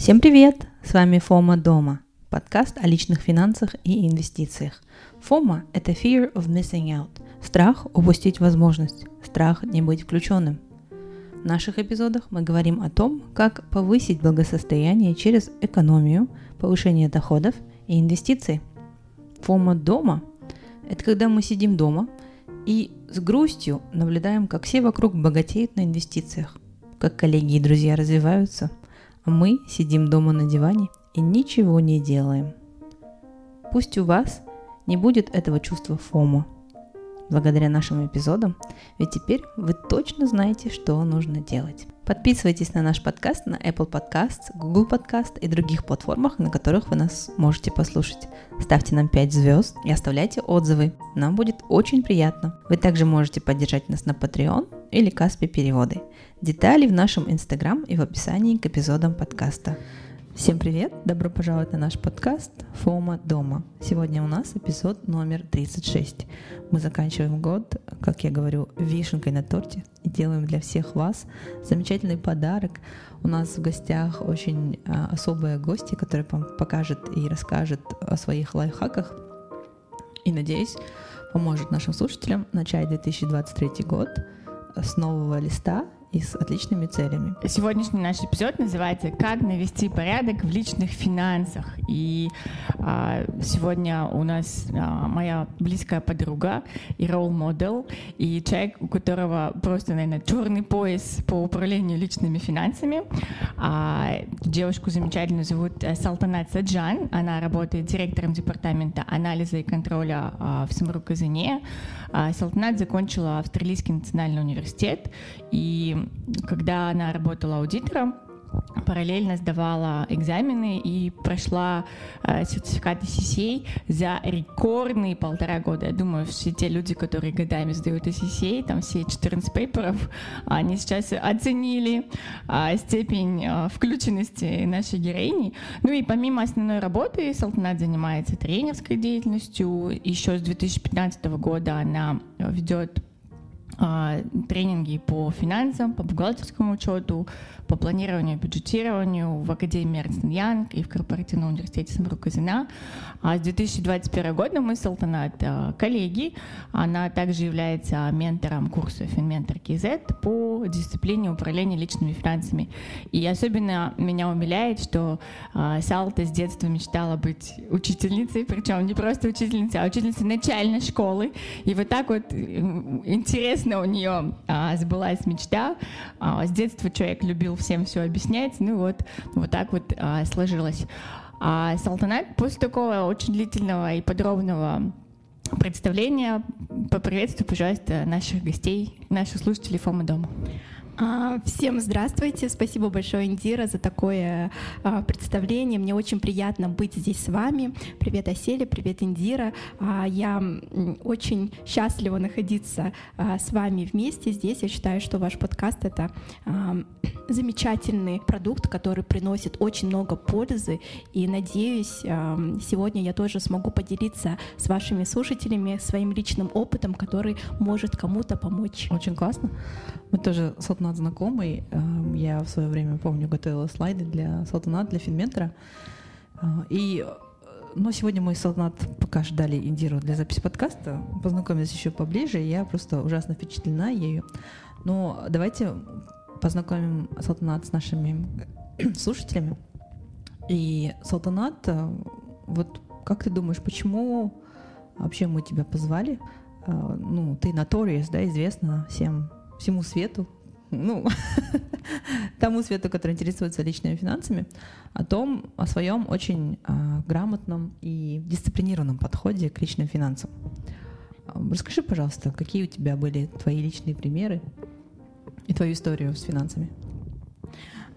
Всем привет! С вами Фома Дома, подкаст о личных финансах и инвестициях. Фома – это fear of missing out, страх упустить возможность, страх не быть включенным. В наших эпизодах мы говорим о том, как повысить благосостояние через экономию, повышение доходов и инвестиции. Фома дома – это когда мы сидим дома и с грустью наблюдаем, как все вокруг богатеют на инвестициях, как коллеги и друзья развиваются – мы сидим дома на диване и ничего не делаем. Пусть у вас не будет этого чувства фома благодаря нашим эпизодам, ведь теперь вы точно знаете, что нужно делать. Подписывайтесь на наш подкаст на Apple Podcasts, Google Podcast и других платформах, на которых вы нас можете послушать. Ставьте нам 5 звезд и оставляйте отзывы. Нам будет очень приятно. Вы также можете поддержать нас на Patreon или Каспи переводы. Детали в нашем Инстаграм и в описании к эпизодам подкаста. Всем привет! Добро пожаловать на наш подкаст «Фома дома». Сегодня у нас эпизод номер 36. Мы заканчиваем год, как я говорю, вишенкой на торте и делаем для всех вас замечательный подарок. У нас в гостях очень а, особые гости, которые вам покажет и расскажет о своих лайфхаках. И, надеюсь, поможет нашим слушателям начать 2023 год с нового листа и с отличными целями. Сегодняшний наш эпизод называется «Как навести порядок в личных финансах». И а, сегодня у нас а, моя близкая подруга и ролл-модел, и человек, у которого просто, наверное, черный пояс по управлению личными финансами. А, девушку замечательно зовут э, Салтанат Саджан. Она работает директором департамента анализа и контроля а, в Самру-Казане. А, Салтанат закончила Австралийский национальный университет и когда она работала аудитором, параллельно сдавала экзамены и прошла э, сертификат CCA за рекордные полтора года. Я думаю, все те люди, которые годами сдают CCA, там все 14 пейперов, они сейчас оценили э, степень э, включенности нашей героини. Ну и помимо основной работы, Салтанат занимается тренерской деятельностью. Еще с 2015 года она ведет а, тренинги по финансам, по бухгалтерскому учету, по планированию и бюджетированию в Академии Эрнст Янг и в Корпоративном университете Самру-Казина. А с 2021 года мы с Алтанат а, коллеги. Она также является ментором курса «Финментор КЗ» по дисциплине управления личными финансами. И особенно меня умиляет, что а, Салта с детства мечтала быть учительницей, причем не просто учительницей, а учительницей начальной школы. И вот так вот интересно Естественно, у нее сбылась мечта. А, с детства человек любил всем все объяснять. Ну вот, вот так вот а, сложилось. А Салтанат после такого очень длительного и подробного представления поприветствую, пожалуйста, наших гостей, наших слушателей Фома Дома. А, всем здравствуйте. Спасибо большое, Индира, за такое а, представление. Мне очень приятно быть здесь с вами. Привет, Оселя, привет, Индира. А, я очень счастлива находиться с вами вместе здесь. Я считаю, что ваш подкаст — это замечательный продукт, который приносит очень много пользы. И надеюсь, сегодня я тоже смогу поделиться с вашими слушателями своим личным опытом, который может кому-то помочь. Очень классно. Мы тоже с Салтанат знакомый. Эм, я в свое время, помню, готовила слайды для Салтанат, для Финментора. Э, и э, но сегодня мы с Салтанат пока ждали Индиру для записи подкаста, познакомились еще поближе, я просто ужасно впечатлена ею. Но давайте познакомим Салтанат с нашими слушателями. И Салтанат, э, вот как ты думаешь, почему вообще мы тебя позвали? Ну, ты Notorious, да, известна всем всему свету, ну, тому свету, который интересуется личными финансами, о том, о своем очень э, грамотном и дисциплинированном подходе к личным финансам. Расскажи, пожалуйста, какие у тебя были твои личные примеры и твою историю с финансами?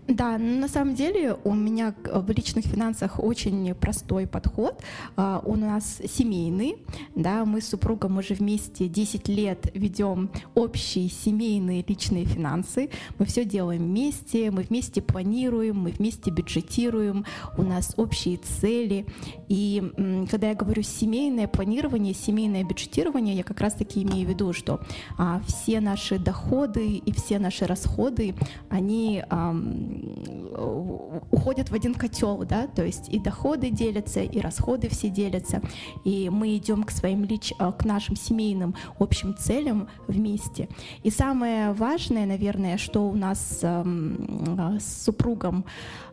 Да, на самом деле у меня в личных финансах очень простой подход. А, у нас семейный, да, мы с супругом уже вместе 10 лет ведем общие семейные личные финансы. Мы все делаем вместе, мы вместе планируем, мы вместе бюджетируем, у нас общие цели. И когда я говорю семейное планирование, семейное бюджетирование, я как раз-таки имею в виду, что а, все наши доходы и все наши расходы, они уходят в один котел, да, то есть и доходы делятся, и расходы все делятся, и мы идем к своим лич, э, к нашим семейным общим целям вместе. И самое важное, наверное, что у нас эм, с супругом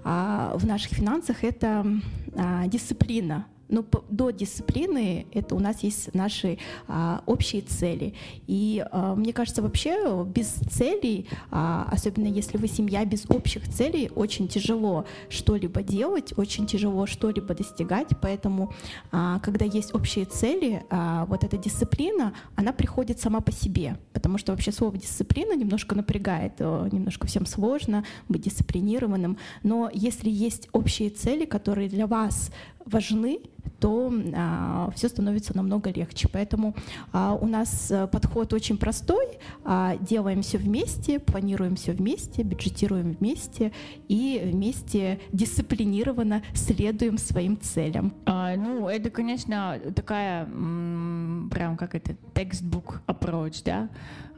а, в наших финансах, это а, дисциплина но ну, до дисциплины это у нас есть наши а, общие цели. И а, мне кажется, вообще без целей, а, особенно если вы семья без общих целей, очень тяжело что-либо делать, очень тяжело что-либо достигать. Поэтому, а, когда есть общие цели, а, вот эта дисциплина, она приходит сама по себе. Потому что вообще слово дисциплина немножко напрягает, э, немножко всем сложно быть дисциплинированным. Но если есть общие цели, которые для вас важны, то а, все становится намного легче. Поэтому а, у нас э, подход очень простой. А, делаем все вместе, планируем все вместе, бюджетируем вместе и вместе дисциплинированно следуем своим целям. А, ну, это, конечно, такая прям как это textbook approach, да?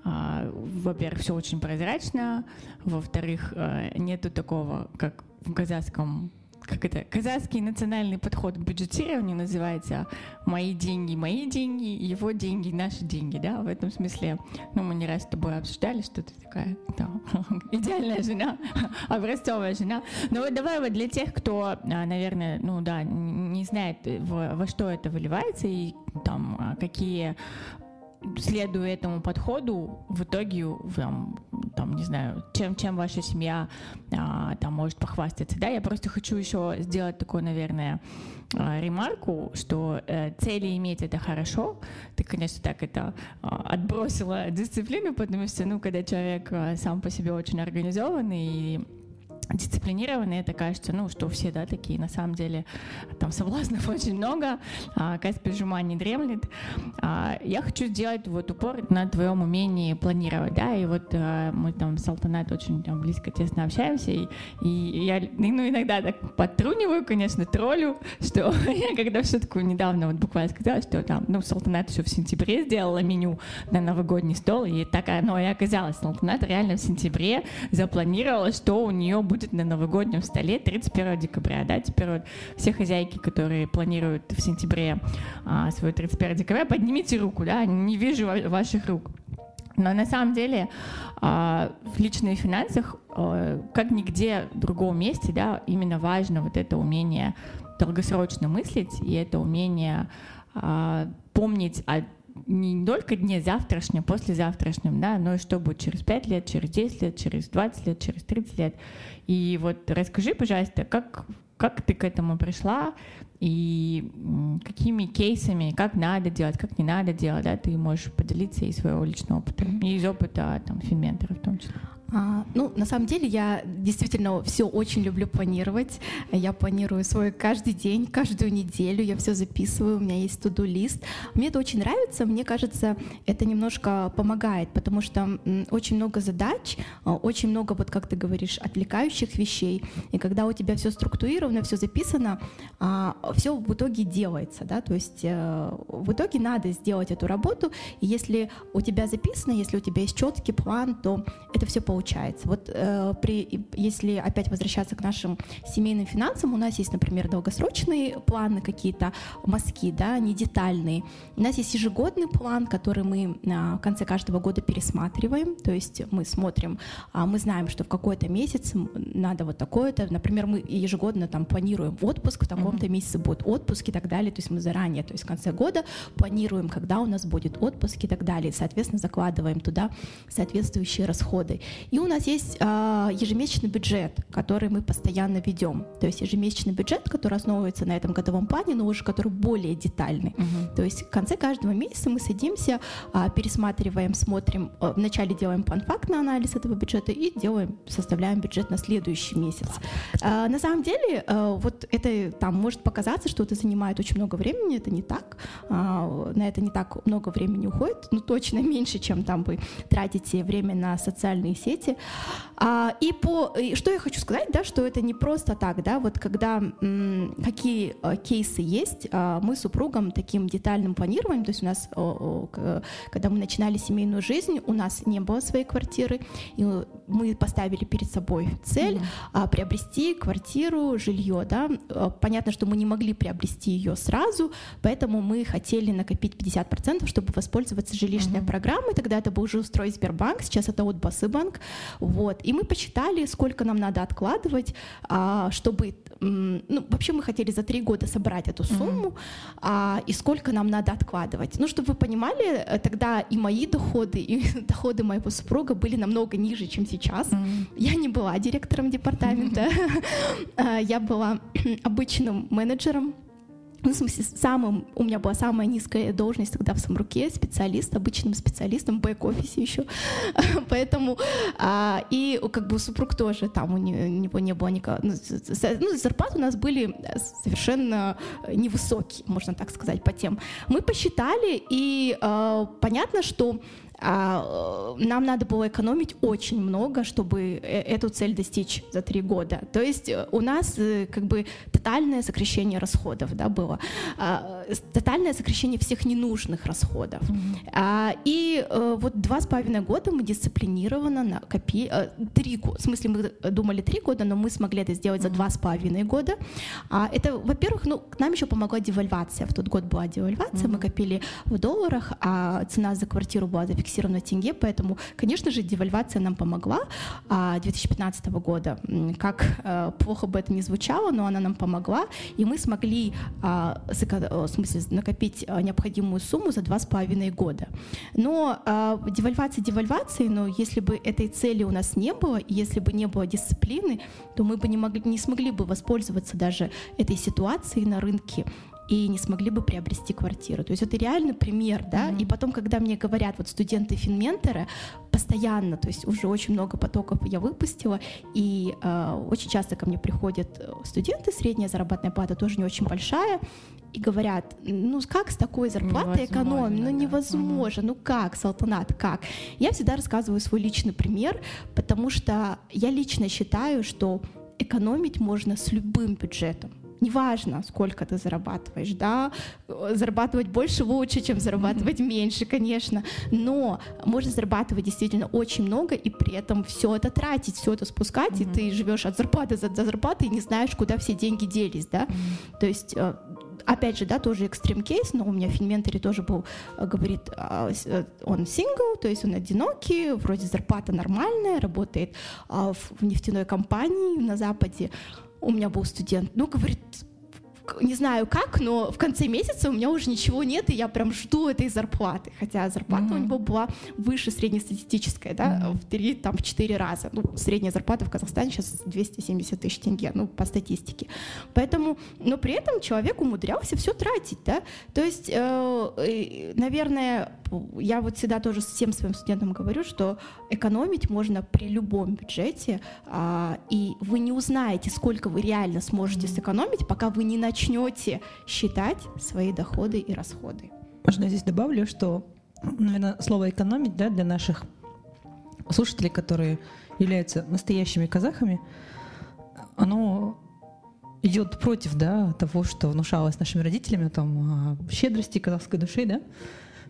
А, во-первых, все очень прозрачно, во-вторых, э, нету такого, как в казахском как это, казахский национальный подход к бюджетированию называется «Мои деньги, мои деньги, его деньги, наши деньги», да, в этом смысле, ну, мы не раз с тобой обсуждали, что ты такая, да, идеальная жена, образцовая жена. Но вот давай вот для тех, кто, а, наверное, ну да, не знает, во, во что это выливается и там а, какие следуя этому подходу, в итоге, там, там не знаю, чем, чем ваша семья а, там может похвастаться. Да, я просто хочу еще сделать такое, наверное, а, ремарку, что э, цели иметь это хорошо. Ты, конечно, так это а, отбросила дисциплину, потому что, ну, когда человек а, сам по себе очень организованный и дисциплинированные, это кажется, ну, что все, да, такие, на самом деле, там соблазнов очень много, а, Каспий Жума не дремлет. А, я хочу сделать вот упор на твоем умении планировать, да, и вот а, мы там с Алтанат очень там, близко, тесно общаемся, и, и я, ну, иногда так подтруниваю, конечно, троллю, что я когда в шутку недавно вот буквально сказала, что там, ну, Салтанат еще в сентябре сделала меню на новогодний стол, и так оно и оказалось. Салтанат реально в сентябре запланировала, что у нее будет на новогоднем столе 31 декабря. Да? Теперь вот все хозяйки, которые планируют в сентябре а, свой 31 декабря, поднимите руку, да, не вижу ваших рук. Но на самом деле а, в личных финансах, а, как нигде в другом месте, да, именно важно вот это умение долгосрочно мыслить и это умение а, помнить о не только дне завтрашнем, послезавтрашнем, да, но и что будет через 5 лет, через 10 лет, через 20 лет, через 30 лет. И вот расскажи, пожалуйста, как, как ты к этому пришла и какими кейсами, как надо делать, как не надо делать, да, ты можешь поделиться из своего личного опыта, и из опыта там, финментора в том числе. А, ну, на самом деле я действительно все очень люблю планировать. Я планирую свой каждый день, каждую неделю, я все записываю, у меня есть туду лист. Мне это очень нравится, мне кажется, это немножко помогает, потому что очень много задач, а, очень много, вот как ты говоришь, отвлекающих вещей. И когда у тебя все структурировано, все записано, а, все в итоге делается, да, то есть э, в итоге надо сделать эту работу, и если у тебя записано, если у тебя есть четкий план, то это все получается получается. Вот э, при, если опять возвращаться к нашим семейным финансам, у нас есть, например, долгосрочные планы какие-то, мазки, да, не детальные. У нас есть ежегодный план, который мы на конце каждого года пересматриваем, то есть мы смотрим, а мы знаем, что в какой-то месяц надо вот такое-то, например, мы ежегодно там планируем отпуск, в таком-то месяце будет отпуск и так далее, то есть мы заранее, то есть в конце года планируем, когда у нас будет отпуск и так далее, соответственно, закладываем туда соответствующие расходы. И у нас есть э, ежемесячный бюджет, который мы постоянно ведем. То есть ежемесячный бюджет, который основывается на этом годовом плане, но уже который более детальный. Uh-huh. То есть в конце каждого месяца мы садимся, э, пересматриваем, смотрим, э, вначале делаем план-фактный анализ этого бюджета и делаем, составляем бюджет на следующий месяц. Э, на самом деле, э, вот это там может показаться, что это занимает очень много времени, это не так. Э, на это не так много времени уходит, но точно меньше, чем там вы тратите время на социальные сети, дети. А, и по, и что я хочу сказать, да, что это не просто так, да, вот когда м, какие а, кейсы есть, а, мы с супругом таким детальным планированием, то есть у нас, о, о, когда мы начинали семейную жизнь, у нас не было своей квартиры, и мы поставили перед собой цель mm-hmm. а, приобрести квартиру, жилье, да. А, понятно, что мы не могли приобрести ее сразу, поэтому мы хотели накопить 50%, чтобы воспользоваться жилищной mm-hmm. программой. Тогда это был жилстрой Сбербанк, сейчас это от Басыбанк. Вот. И мы посчитали, сколько нам надо откладывать, а, чтобы... Ну, вообще мы хотели за три года собрать эту сумму, mm-hmm. а, и сколько нам надо откладывать. Ну, чтобы вы понимали, э, тогда и мои доходы, и доходы моего супруга были намного ниже, чем сейчас. Mm-hmm. Я не была директором департамента, mm-hmm. я была обычным менеджером ну, в смысле, самым, у меня была самая низкая должность тогда в Самруке, специалист, обычным специалистом, в бэк-офисе еще. Поэтому, а, и как бы супруг тоже, там у него не было никакого... Ну, ну, зарплаты у нас были совершенно невысокие, можно так сказать, по тем. Мы посчитали, и а, понятно, что э, нам надо было экономить очень много, чтобы э, эту цель достичь за три года. То есть э, у нас как бы тотальное сокращение расходов да, было, а, тотальное сокращение всех ненужных расходов. Mm-hmm. И вот два с половиной года мы дисциплинированно накопили, три в смысле мы думали три года, но мы смогли это сделать mm-hmm. за два с половиной года. Это, во-первых, ну, нам еще помогла девальвация. В тот год была девальвация, mm-hmm. мы копили в долларах, а цена за квартиру была зафиксирована зафиксирована тенге, поэтому, конечно же, девальвация нам помогла 2015 а, года. Как э, плохо бы это ни звучало, но она нам помогла, и мы смогли а, в смысле, накопить а, необходимую сумму за два с половиной года. Но девальвация девальвацией, но если бы этой цели у нас не было, если бы не было дисциплины, то мы бы не, могли, не смогли бы воспользоваться даже этой ситуацией на рынке и не смогли бы приобрести квартиру. То есть это реально пример, да. Mm-hmm. И потом, когда мне говорят вот студенты финментора постоянно, то есть уже очень много потоков я выпустила, и э, очень часто ко мне приходят э, студенты, средняя заработная плата тоже не очень большая, и говорят, ну как с такой зарплатой экономить? Ну невозможно, да. ну как, Салтанат, как? Я всегда рассказываю свой личный пример, потому что я лично считаю, что экономить можно с любым бюджетом неважно, сколько ты зарабатываешь, да, зарабатывать больше лучше, чем зарабатывать меньше, конечно, но можно зарабатывать действительно очень много и при этом все это тратить, все это спускать, и ты живешь от зарплаты за, за зарплатой и не знаешь, куда все деньги делись, да, то есть э, опять же, да, тоже экстрим кейс, но у меня в Финменторе тоже был, э, говорит, а, э, он сингл, то есть он одинокий, вроде зарплата нормальная, работает а, в нефтяной компании на Западе, у меня был студент, ну, говорит, не знаю как, но в конце месяца у меня уже ничего нет, и я прям жду этой зарплаты. Хотя зарплата mm-hmm. у него была выше среднестатистической, да, mm-hmm. в три, там, в четыре раза. Ну, средняя зарплата в Казахстане сейчас 270 тысяч тенге, ну, по статистике. Поэтому, но при этом человек умудрялся все тратить, да. То есть, э, наверное, я вот всегда тоже всем своим студентам говорю, что экономить можно при любом бюджете, э, и вы не узнаете, сколько вы реально сможете mm-hmm. сэкономить, пока вы не начнете начнете считать свои доходы и расходы. Можно я здесь добавлю, что, наверное, слово экономить да, для наших слушателей, которые являются настоящими казахами, оно идет против да, того, что внушалось нашими родителями, там, щедрости казахской души, да,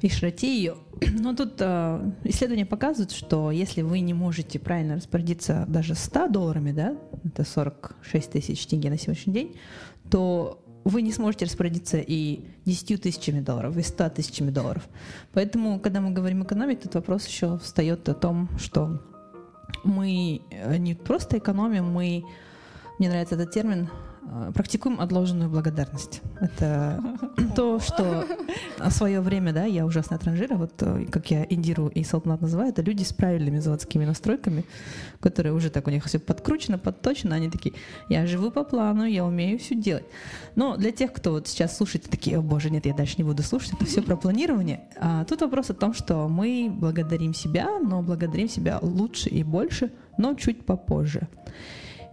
и широте ее. Но тут э, исследования показывают, что если вы не можете правильно распорядиться даже 100 долларами, да, это 46 тысяч тенге на сегодняшний день, то вы не сможете распорядиться и 10 тысячами долларов, и 100 тысячами долларов. Поэтому, когда мы говорим экономить, тут вопрос еще встает о том, что мы э, не просто экономим, мы, мне нравится этот термин, практикуем отложенную благодарность. Это то, что в свое время, да, я ужасная транжира, вот э, как я Индиру и Салтанат называю, это люди с правильными заводскими настройками, которые уже так у них все подкручено, подточено, они такие, я живу по плану, я умею все делать. Но для тех, кто вот сейчас слушает, такие, о боже, нет, я дальше не буду слушать, это все про планирование. А тут вопрос о том, что мы благодарим себя, но благодарим себя лучше и больше, но чуть попозже.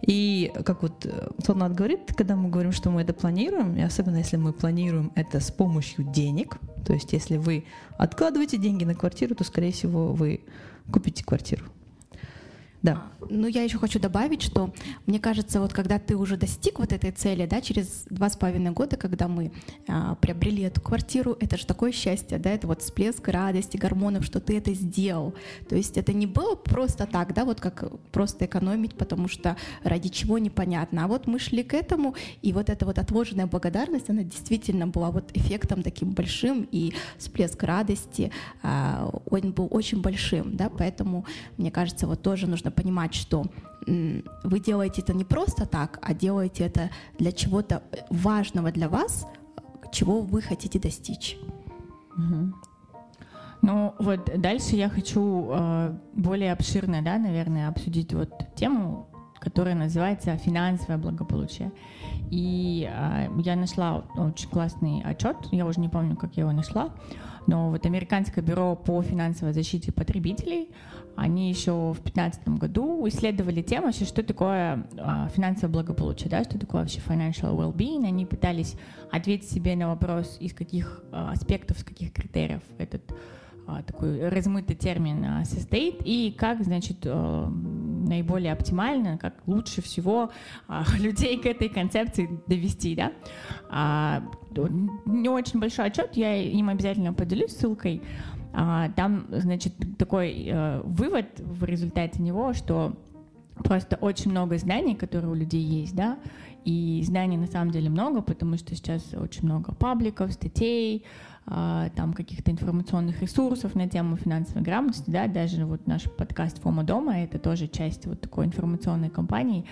И как вот э, Солнат говорит, когда мы говорим, что мы это планируем, и особенно если мы планируем это с помощью денег, то есть если вы откладываете деньги на квартиру, то, скорее всего, вы купите квартиру. Да. А, ну, я еще хочу добавить, что мне кажется, вот когда ты уже достиг вот этой цели, да, через два с половиной года, когда мы а, приобрели эту квартиру, это же такое счастье, да, это вот всплеск радости, гормонов, что ты это сделал. То есть это не было просто так, да, вот как просто экономить, потому что ради чего непонятно. А вот мы шли к этому, и вот эта вот отложенная благодарность, она действительно была вот эффектом таким большим, и всплеск радости, а, он был очень большим, да, поэтому, мне кажется, вот тоже нужно понимать, что вы делаете это не просто так, а делаете это для чего-то важного для вас, чего вы хотите достичь. Угу. Ну вот дальше я хочу э, более обширно, да, наверное, обсудить вот тему, которая называется финансовое благополучие. И э, я нашла очень классный отчет, я уже не помню, как я его нашла, но вот Американское бюро по финансовой защите потребителей, они еще в 2015 году исследовали тему, что такое э, финансовое благополучие, да, что такое вообще financial well-being. Они пытались ответить себе на вопрос, из каких э, аспектов, с каких критериев этот а, такой размытый термин а, состоит, и как, значит, наиболее оптимально, как лучше всего а, людей к этой концепции довести, да. Не очень большой отчет, я им обязательно поделюсь ссылкой. Там, значит, такой э, вывод в результате него, что просто очень много знаний, которые у людей есть, да, и знаний на самом деле много, потому что сейчас очень много пабликов, статей, а, там каких-то информационных ресурсов на тему финансовой грамотности, да, даже вот наш подкаст «Фома дома» — это тоже часть вот такой информационной кампании,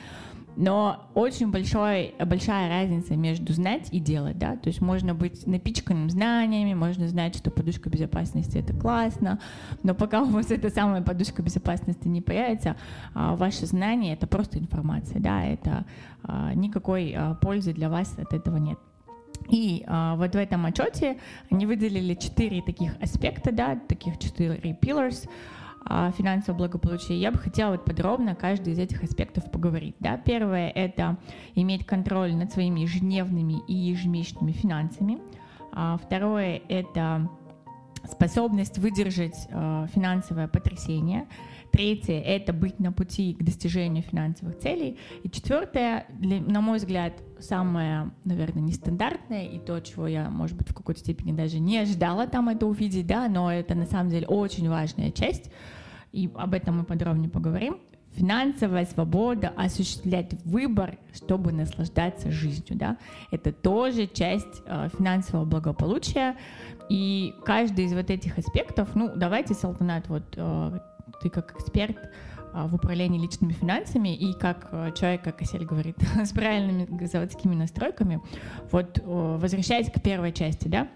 но очень большой, большая разница между знать и делать, да, то есть можно быть напичканным знаниями, можно знать, что подушка безопасности — это классно, но пока у вас эта самая подушка безопасности не появится, а, ваше знание — это просто информация, да, это а, никакой пользы для вас от этого нет. И а, вот в этом отчете они выделили четыре таких аспекта, да, таких четыре pillars. а, финансового благополучия. Я бы хотела вот подробно каждый из этих аспектов поговорить. Да. Первое — это иметь контроль над своими ежедневными и ежемесячными финансами. А, второе — это способность выдержать э, финансовое потрясение. Третье — это быть на пути к достижению финансовых целей. И четвертое, для, на мой взгляд, самое, наверное, нестандартное и то, чего я, может быть, в какой-то степени даже не ожидала там это увидеть, да, но это на самом деле очень важная часть, и об этом мы подробнее поговорим. Финансовая свобода, осуществлять выбор, чтобы наслаждаться жизнью, да, это тоже часть э, финансового благополучия, и каждый из вот этих аспектов, ну, давайте, Салтанат, вот э, ты как эксперт а, в управлении личными финансами и как э, человек, как Асель говорит, с правильными заводскими настройками, вот возвращаясь к первой части, да,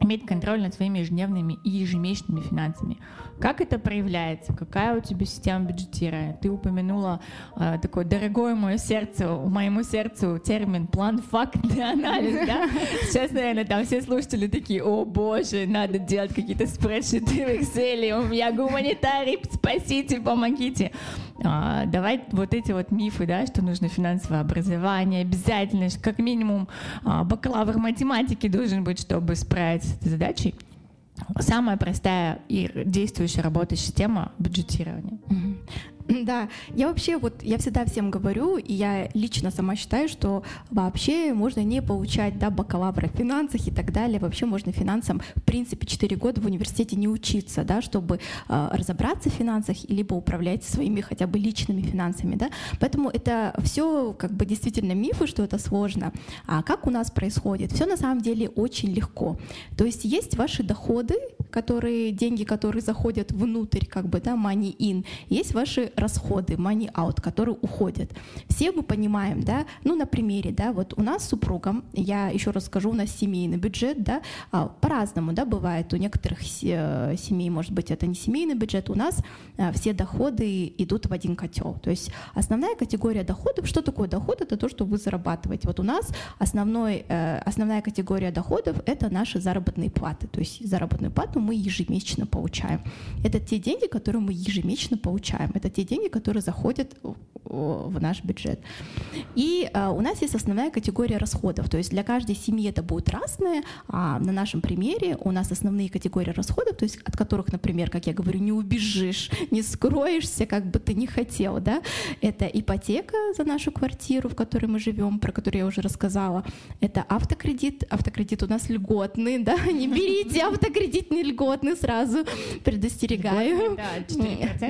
иметь контроль над своими ежедневными и ежемесячными финансами. Как это проявляется? Какая у тебя система бюджетирования? Ты упомянула э, такой дорогой мое сердце, моему сердцу термин план фактный анализ, да? Сейчас, наверное, там все слушатели такие, о боже, надо делать какие-то спредшиты в Excel, меня гуманитарий, спасите, помогите. А, давай вот эти вот мифы, да, что нужно финансовое образование, обязательно, как минимум а, бакалавр математики должен быть, чтобы справиться с этой задачей. Самая простая и действующая работающая система бюджетирования. Да, я вообще вот, я всегда всем говорю, и я лично сама считаю, что вообще можно не получать, да, бакалавра в финансах и так далее, вообще можно финансам, в принципе, 4 года в университете не учиться, да, чтобы э, разобраться в финансах, либо управлять своими хотя бы личными финансами, да, поэтому это все как бы действительно мифы, что это сложно. А как у нас происходит? Все на самом деле очень легко. То есть есть ваши доходы, которые, деньги, которые заходят внутрь, как бы, да, money in, есть ваши расходы, money out, которые уходят. Все мы понимаем, да, ну, на примере, да, вот у нас с супругом, я еще раз скажу, у нас семейный бюджет, да, а, по-разному, да, бывает, у некоторых э, семей, может быть, это не семейный бюджет, у нас э, все доходы идут в один котел. То есть основная категория доходов, что такое доход? Это то, что вы зарабатываете. Вот у нас основной, э, основная категория доходов — это наши заработные платы. То есть заработную плату мы ежемесячно получаем. Это те деньги, которые мы ежемесячно получаем. Это те деньги, которые заходят в наш бюджет. И а, у нас есть основная категория расходов. То есть для каждой семьи это будет разное. А на нашем примере у нас основные категории расходов, то есть от которых, например, как я говорю, не убежишь, не скроешься, как бы ты не хотел. Да? Это ипотека за нашу квартиру, в которой мы живем, про которую я уже рассказала. Это автокредит. Автокредит у нас льготный, да, не берите автокредит не льготный сразу, предостерегаю.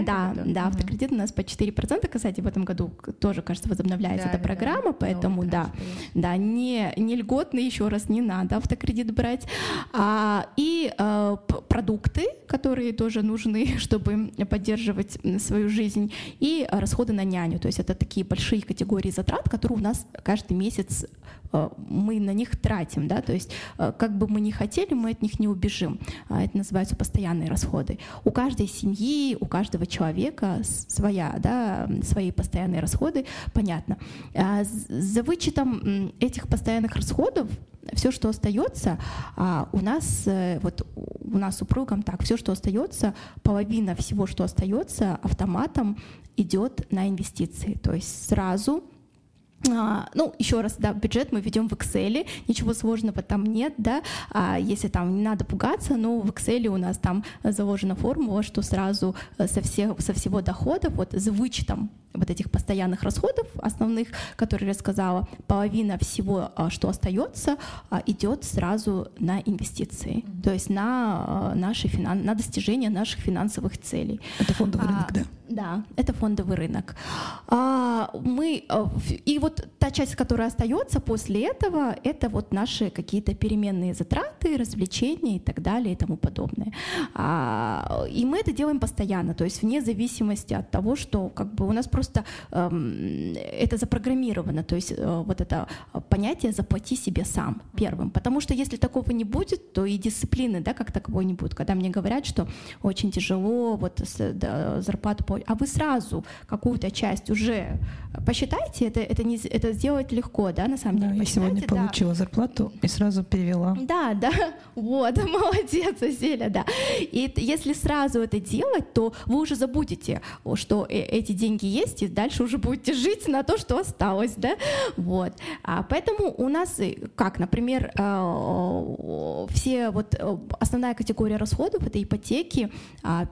Да, да, автокредит у нас по 4%, кстати, в этом году тоже, кажется, возобновляется эта программа, поэтому да, да, не, не льготный еще раз не надо автокредит брать. А, и а, продукты, которые тоже нужны, чтобы поддерживать свою жизнь, и расходы на няню. То есть это такие большие категории затрат, которые у нас каждый месяц Э, мы на них тратим, да, то есть э, как бы мы ни хотели, мы от них не убежим. А, это называются постоянные расходы. У каждой семьи, у каждого человека своя, да, свои постоянные расходы, понятно. А, за вычетом этих постоянных расходов все, что остается, а, у нас, э, вот у нас супругом так, все, что остается, половина всего, что остается, автоматом идет на инвестиции. То есть сразу а, ну, еще раз, да, бюджет мы ведем в Excel, ничего сложного там нет, да, а если там не надо пугаться, но в Excel у нас там заложена формула, что сразу э, со, всех, со всего дохода, вот за вычетом вот этих постоянных расходов основных, которые я сказала, половина всего, а, что остается, а, идет сразу на инвестиции, mm-hmm. то есть на наши финан... на достижение наших финансовых целей. Это фондовый а, рынок, да? Да, это фондовый рынок. А, мы и вот та часть, которая остается после этого, это вот наши какие-то переменные затраты, развлечения и так далее и тому подобное. А, и мы это делаем постоянно, то есть вне зависимости от того, что как бы у нас просто эм, это запрограммировано, то есть э, вот это понятие «заплати себе сам» первым, потому что если такого не будет, то и дисциплины, да, как таковой не будет. Когда мне говорят, что очень тяжело вот с, да, зарплату а вы сразу какую-то часть уже посчитайте, это, это, не, это сделать легко, да, на самом деле. Да, я сегодня да. получила зарплату и сразу перевела. Да, да, вот, молодец, Зеля, да. И если сразу это делать, то вы уже забудете, что э, эти деньги есть, и дальше уже будете жить на то, что осталось, да, вот. А поэтому у нас, э, как, например, э, все вот основная категория расходов это ипотеки, а,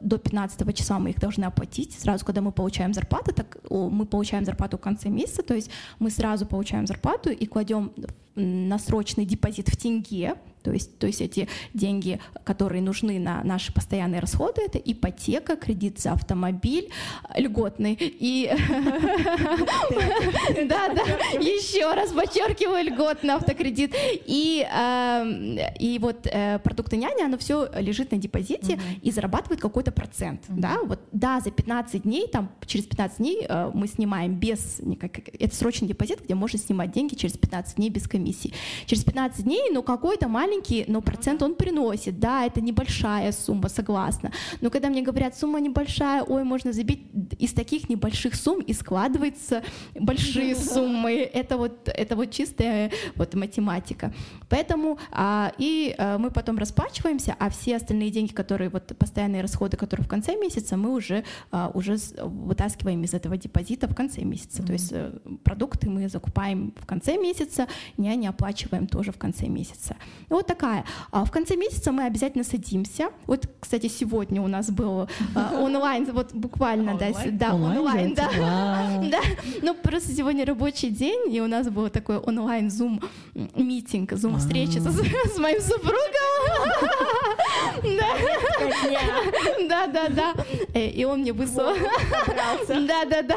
до 15 числа мы их должны оплатить. Сразу, когда мы получаем зарплату, так мы получаем зарплату в конце месяца, то есть мы сразу получаем зарплату и кладем на срочный депозит в тенге, то есть, то есть эти деньги, которые нужны на наши постоянные расходы, это ипотека, кредит за автомобиль льготный и да, да, еще раз подчеркиваю льготный автокредит. И эм, и вот э, продукты няни, оно все лежит на депозите и зарабатывает какой-то процент, да, вот да, за 15 дней там через 15 дней э, мы снимаем без это срочный депозит, где можно снимать деньги через 15 дней без комиссии, через 15 дней, но какой-то маленький маленький, но процент он приносит. Да, это небольшая сумма, согласна. Но когда мне говорят, сумма небольшая, ой, можно забить, из таких небольших сумм и складываются большие суммы. Это вот, это вот чистая вот математика. Поэтому а, и а, мы потом расплачиваемся, а все остальные деньги, которые вот постоянные расходы, которые в конце месяца, мы уже, а, уже вытаскиваем из этого депозита в конце месяца. Mm-hmm. То есть э, продукты мы закупаем в конце месяца, не, не оплачиваем тоже в конце месяца. Ну, вот такая. А в конце месяца мы обязательно садимся. Вот, кстати, сегодня у нас был а, онлайн, вот буквально, да, да, онлайн, да. да. Ну, просто сегодня рабочий день, и у нас был такой онлайн зум митинг, зум встреча с моим супругом. Да, да, да. Э, и он мне выслал. Да, да, да.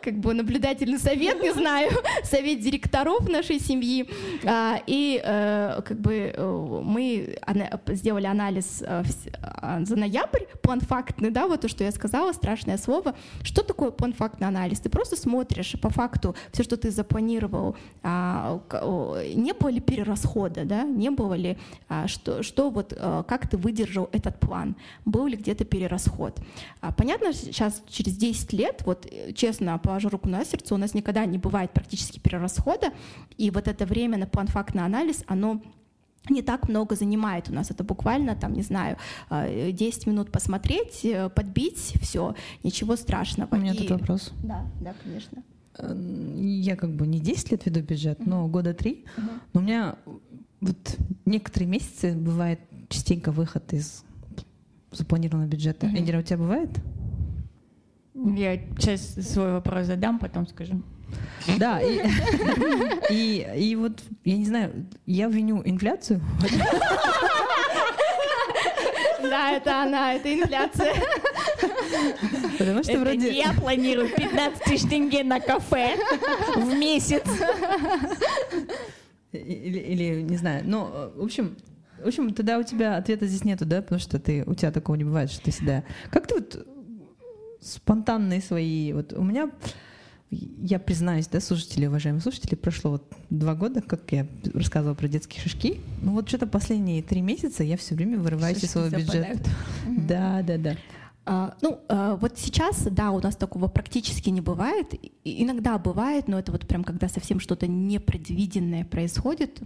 Как бы наблюдательный совет, не знаю, совет директоров нашей семьи. А, и э, как бы мы сделали анализ э, а, за ноябрь, план фактный, да, вот то, что я сказала, страшное слово. Что такое план фактный анализ? Ты просто смотришь по факту все, что ты запланировал, а, не было ли перерасхода, да, не было ли, что, что вот, э, как ты выдержал этот план, был ли где-то перерасход. Понятно, сейчас через 10 лет, вот э, честно положу руку на сердце, у нас никогда не бывает практически перерасхода, и вот это время на план фактный анализ, оно не так много занимает у нас. Это буквально, там, не знаю, 10 минут посмотреть, подбить, все, ничего страшного. У меня И... тут вопрос. Да, да, конечно. Я как бы не 10 лет веду бюджет, uh-huh. но года 3. Uh-huh. Но у меня вот некоторые месяцы бывает частенько выход из запланированного бюджета. Uh-huh. Эндира, у тебя бывает? Я сейчас свой вопрос задам, потом скажу. Да, и, и, и вот, я не знаю, я виню инфляцию. Да, это она, это инфляция. Потому что это вроде... я планирую 15 тысяч тенге на кафе в месяц. Или, или не знаю, но, в общем, в общем, тогда у тебя ответа здесь нету, да, потому что ты, у тебя такого не бывает, что ты всегда... Как ты вот спонтанные свои... Вот у меня, я признаюсь, да, слушатели, уважаемые слушатели, прошло вот два года, как я рассказывала про детские шишки. Ну вот что-то последние три месяца я все время вырываюсь Шишки из своего бюджета. Да, да, да. А, ну, а, вот сейчас, да, у нас такого практически не бывает. Иногда бывает, но это вот прям когда совсем что-то непредвиденное происходит,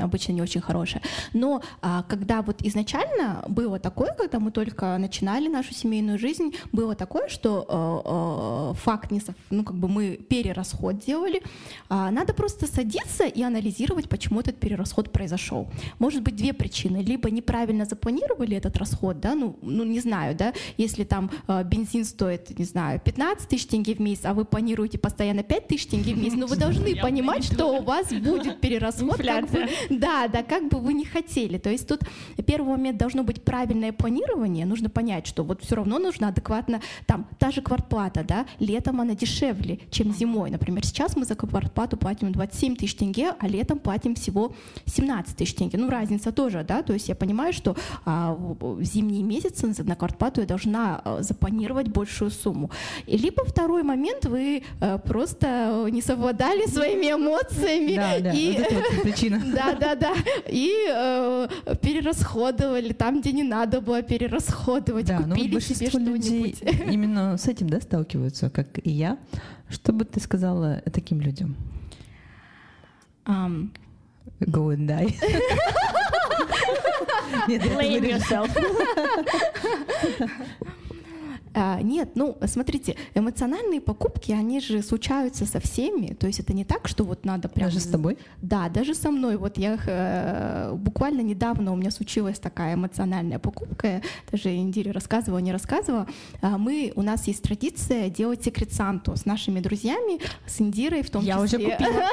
обычно не очень хорошее. Но а, когда вот изначально было такое, когда мы только начинали нашу семейную жизнь, было такое, что факт не сов... ну как бы мы перерасход делали, надо просто садиться и анализировать, почему этот перерасход произошел. Может быть две причины: либо неправильно запланировали этот расход, да, ну, ну не знаю, да, если если там э, бензин стоит, не знаю, 15 тысяч тенге в месяц, а вы планируете постоянно 5 тысяч тенге в месяц, ну вы должны понимать, что у вас будет перерасход. Как бы, да, да, как бы вы не хотели. То есть тут первый момент должно быть правильное планирование, нужно понять, что вот все равно нужно адекватно, там, та же квартплата, да, летом она дешевле, чем зимой. Например, сейчас мы за квартплату платим 27 тысяч тенге, а летом платим всего 17 тысяч тенге. Ну, разница тоже, да, то есть я понимаю, что а, в зимние месяцы на квартплату я должна Э, запланировать большую сумму. И либо второй момент, вы э, просто не совладали своими эмоциями. Да, да, и, вот это вот причина. Да, да, да. И э, перерасходовали там, где не надо было перерасходовать. Да, купили ну, себе что-нибудь. Именно с этим, да, сталкиваются, как и я. Что бы ты сказала таким людям? Um, Go and die. Нет, Blame yourself. А, нет, ну, смотрите, эмоциональные покупки, они же случаются со всеми, то есть это не так, что вот надо прям... Даже с тобой? Да, даже со мной. Вот я э, буквально недавно у меня случилась такая эмоциональная покупка, даже Индире рассказывала, не рассказывала. А мы, у нас есть традиция делать секрет Санту с нашими друзьями, с Индирой в том я числе. Я уже купила.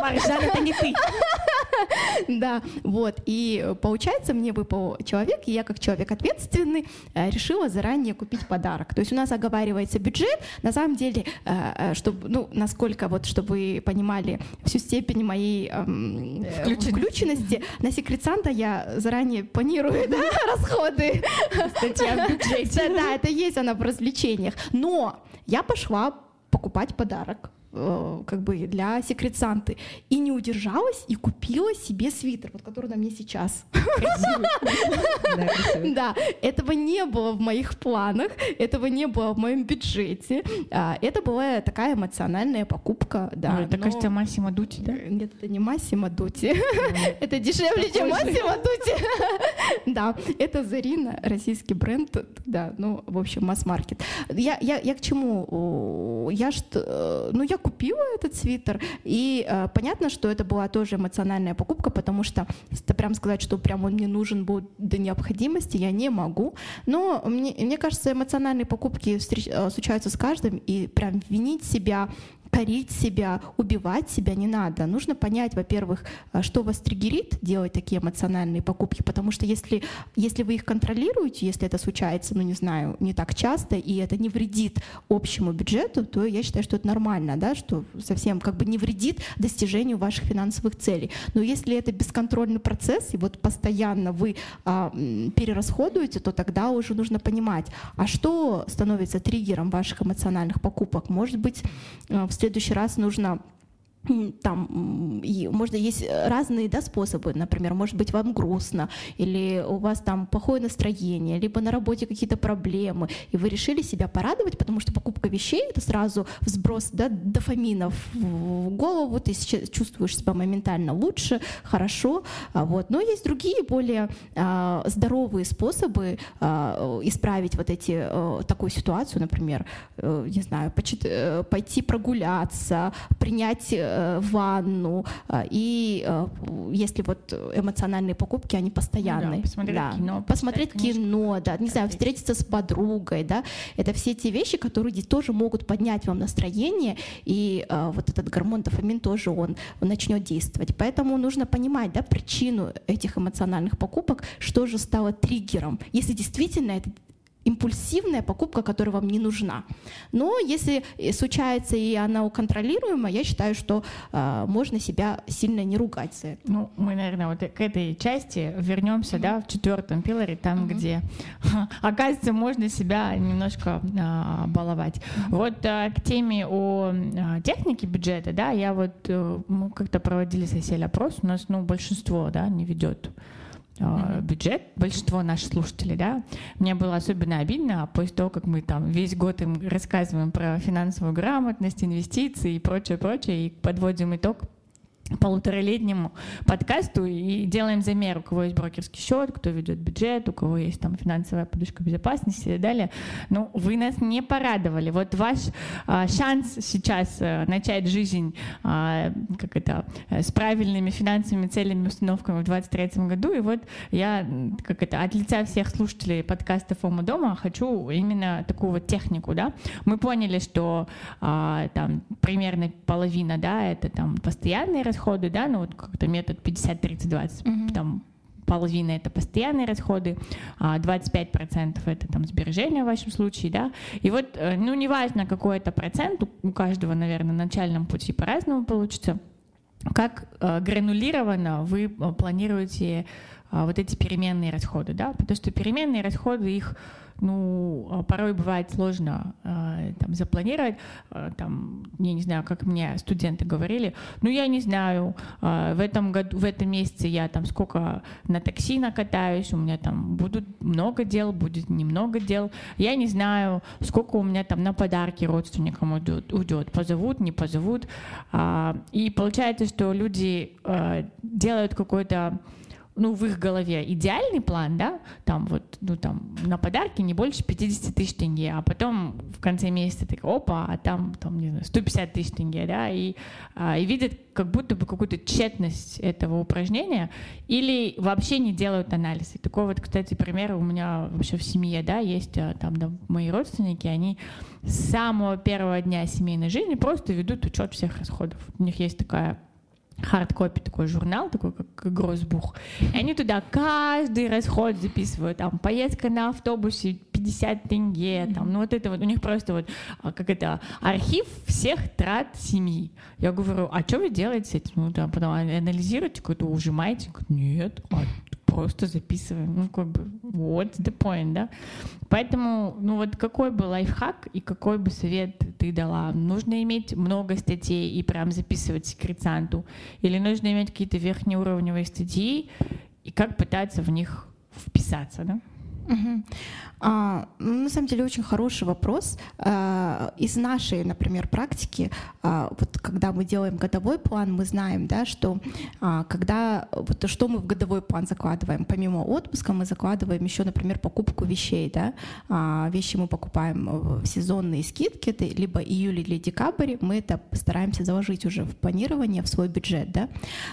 Маржан, это не ты. Да, вот. И получается, мне выпал человек, и я как человек ответственный э, решила заранее купить купить подарок. То есть у нас оговаривается бюджет. На самом деле, э, э, чтобы, ну, насколько вот, чтобы вы понимали всю степень моей эм, включенности. включенности, на секрет Санта я заранее планирую да, расходы. Статья в бюджете. Да, да, это есть она в развлечениях. Но я пошла покупать подарок Э, как бы для секрет Санты. И не удержалась и купила себе свитер, вот который на мне сейчас. Да, этого не было в моих планах, этого не было в моем бюджете. А, это была такая эмоциональная покупка. Да, это, кажется, Массимо Дути, да? Нет, это не Массимо Дути. Это дешевле, чем Массимо Дути. Да, это Зарина, российский бренд. Да, ну, в общем, масс-маркет. Я, к чему? Я что, ну, я купила этот свитер, и э, понятно, что это была тоже эмоциональная покупка, потому что, прям сказать, что прям он мне нужен был до необходимости, я не могу. Но мне, мне кажется, эмоциональные покупки встреч, э, случаются с каждым, и прям винить себя корить себя, убивать себя не надо. Нужно понять, во-первых, а, что вас триггерит делать такие эмоциональные покупки, потому что если, если вы их контролируете, если это случается, ну не знаю, не так часто, и это не вредит общему бюджету, то я считаю, что это нормально, да, что совсем как бы не вредит достижению ваших финансовых целей. Но если это бесконтрольный процесс, и вот постоянно вы а, перерасходуете, то тогда уже нужно понимать, а что становится триггером ваших эмоциональных покупок. Может быть, а, следующий раз нужно там и можно есть разные да, способы, например, может быть вам грустно, или у вас там плохое настроение, либо на работе какие-то проблемы, и вы решили себя порадовать, потому что покупка вещей это сразу взброс да, дофаминов в голову, ты чувствуешь себя моментально лучше, хорошо, а вот. но есть другие более а, здоровые способы а, исправить вот эти а, такую ситуацию, например, а, не знаю, почит, э, пойти прогуляться, принять Э, ванну, э, и э, если вот эмоциональные покупки, они постоянные. Ну да, посмотреть да. кино. Посмотреть кино, да, не знаю, встретиться с подругой, да, это все те вещи, которые тоже могут поднять вам настроение, и вот этот гормон дофамин тоже он, он начнет действовать. Поэтому нужно понимать, да, причину этих эмоциональных покупок, что же стало триггером. Если действительно это импульсивная покупка, которая вам не нужна. Но если случается и она контролируема, я считаю, что э, можно себя сильно не ругать за это. Ну, мы, наверное, вот к этой части вернемся, mm-hmm. да, в четвертом пилоре, там, mm-hmm. где, оказывается, можно себя немножко э, баловать. Mm-hmm. Вот э, к теме о э, технике бюджета, да, я вот, э, мы как-то проводили соседи опрос, у нас, ну, большинство, да, не ведет mm-hmm. бюджет, большинство наших слушателей, да, мне было особенно обидно после того, как мы там весь год им рассказываем про финансовую грамотность, инвестиции и прочее, прочее, и подводим итог полуторалетнему подкасту и делаем замер, у кого есть брокерский счет, кто ведет бюджет, у кого есть там финансовая подушка безопасности и далее. Ну, вы нас не порадовали. Вот ваш а, шанс сейчас а, начать жизнь а, как это, с правильными финансовыми целями, установками в 2023 году. И вот я как это, от лица всех слушателей подкаста «Фома дома» хочу именно такую вот технику. Да? Мы поняли, что а, там примерно половина да, это там постоянные расходы, да, ну вот как-то метод 50-30-20, mm-hmm. там половина это постоянные расходы, 25% а это там сбережения в вашем случае, да, и вот, э, ну, неважно, какой это процент, у каждого, наверное, на начальном пути по-разному получится, как э, гранулированно вы э, планируете вот эти переменные расходы, да, потому что переменные расходы, их ну, а порой бывает сложно э, там, запланировать. Э, там, я не знаю, как мне студенты говорили, ну, я не знаю, э, в этом году, в этом месяце я там сколько на такси накатаюсь, у меня там будут много дел, будет немного дел. Я не знаю, сколько у меня там на подарки родственникам уйдет, уйдет позовут, не позовут. Э, и получается, что люди э, делают какой-то ну, в их голове идеальный план, да, там вот, ну, там, на подарки не больше 50 тысяч тенге, а потом в конце месяца так, опа, а там, там, не знаю, 150 тысяч тенге, да, и, а, и видят как будто бы какую-то тщетность этого упражнения или вообще не делают анализ. И такой вот, кстати, пример у меня вообще в семье, да, есть а, там да, мои родственники, они с самого первого дня семейной жизни просто ведут учет всех расходов. У них есть такая хардкопи такой журнал, такой как Грозбух. И они туда каждый расход записывают. Там поездка на автобусе 50 тенге, там, ну вот это вот, у них просто вот, а, как это, архив всех трат семьи. Я говорю, а что вы делаете с этим? Ну, там, потом анализируете, какой-то ужимаете? Нет, а просто записываем. Ну, как бы, what's the point, да? Поэтому, ну вот какой бы лайфхак и какой бы совет ты дала? Нужно иметь много статей и прям записывать секретанту? Или нужно иметь какие-то верхнеуровневые статьи и как пытаться в них вписаться, да? Угу. А, на самом деле очень хороший вопрос. А, из нашей, например, практики, а, вот когда мы делаем годовой план, мы знаем, да, что а, когда вот что мы в годовой план закладываем, помимо отпуска мы закладываем еще, например, покупку вещей, да, а, вещи мы покупаем в сезонные скидки, это либо июль или декабрь, мы это постараемся заложить уже в планирование, в свой бюджет, да.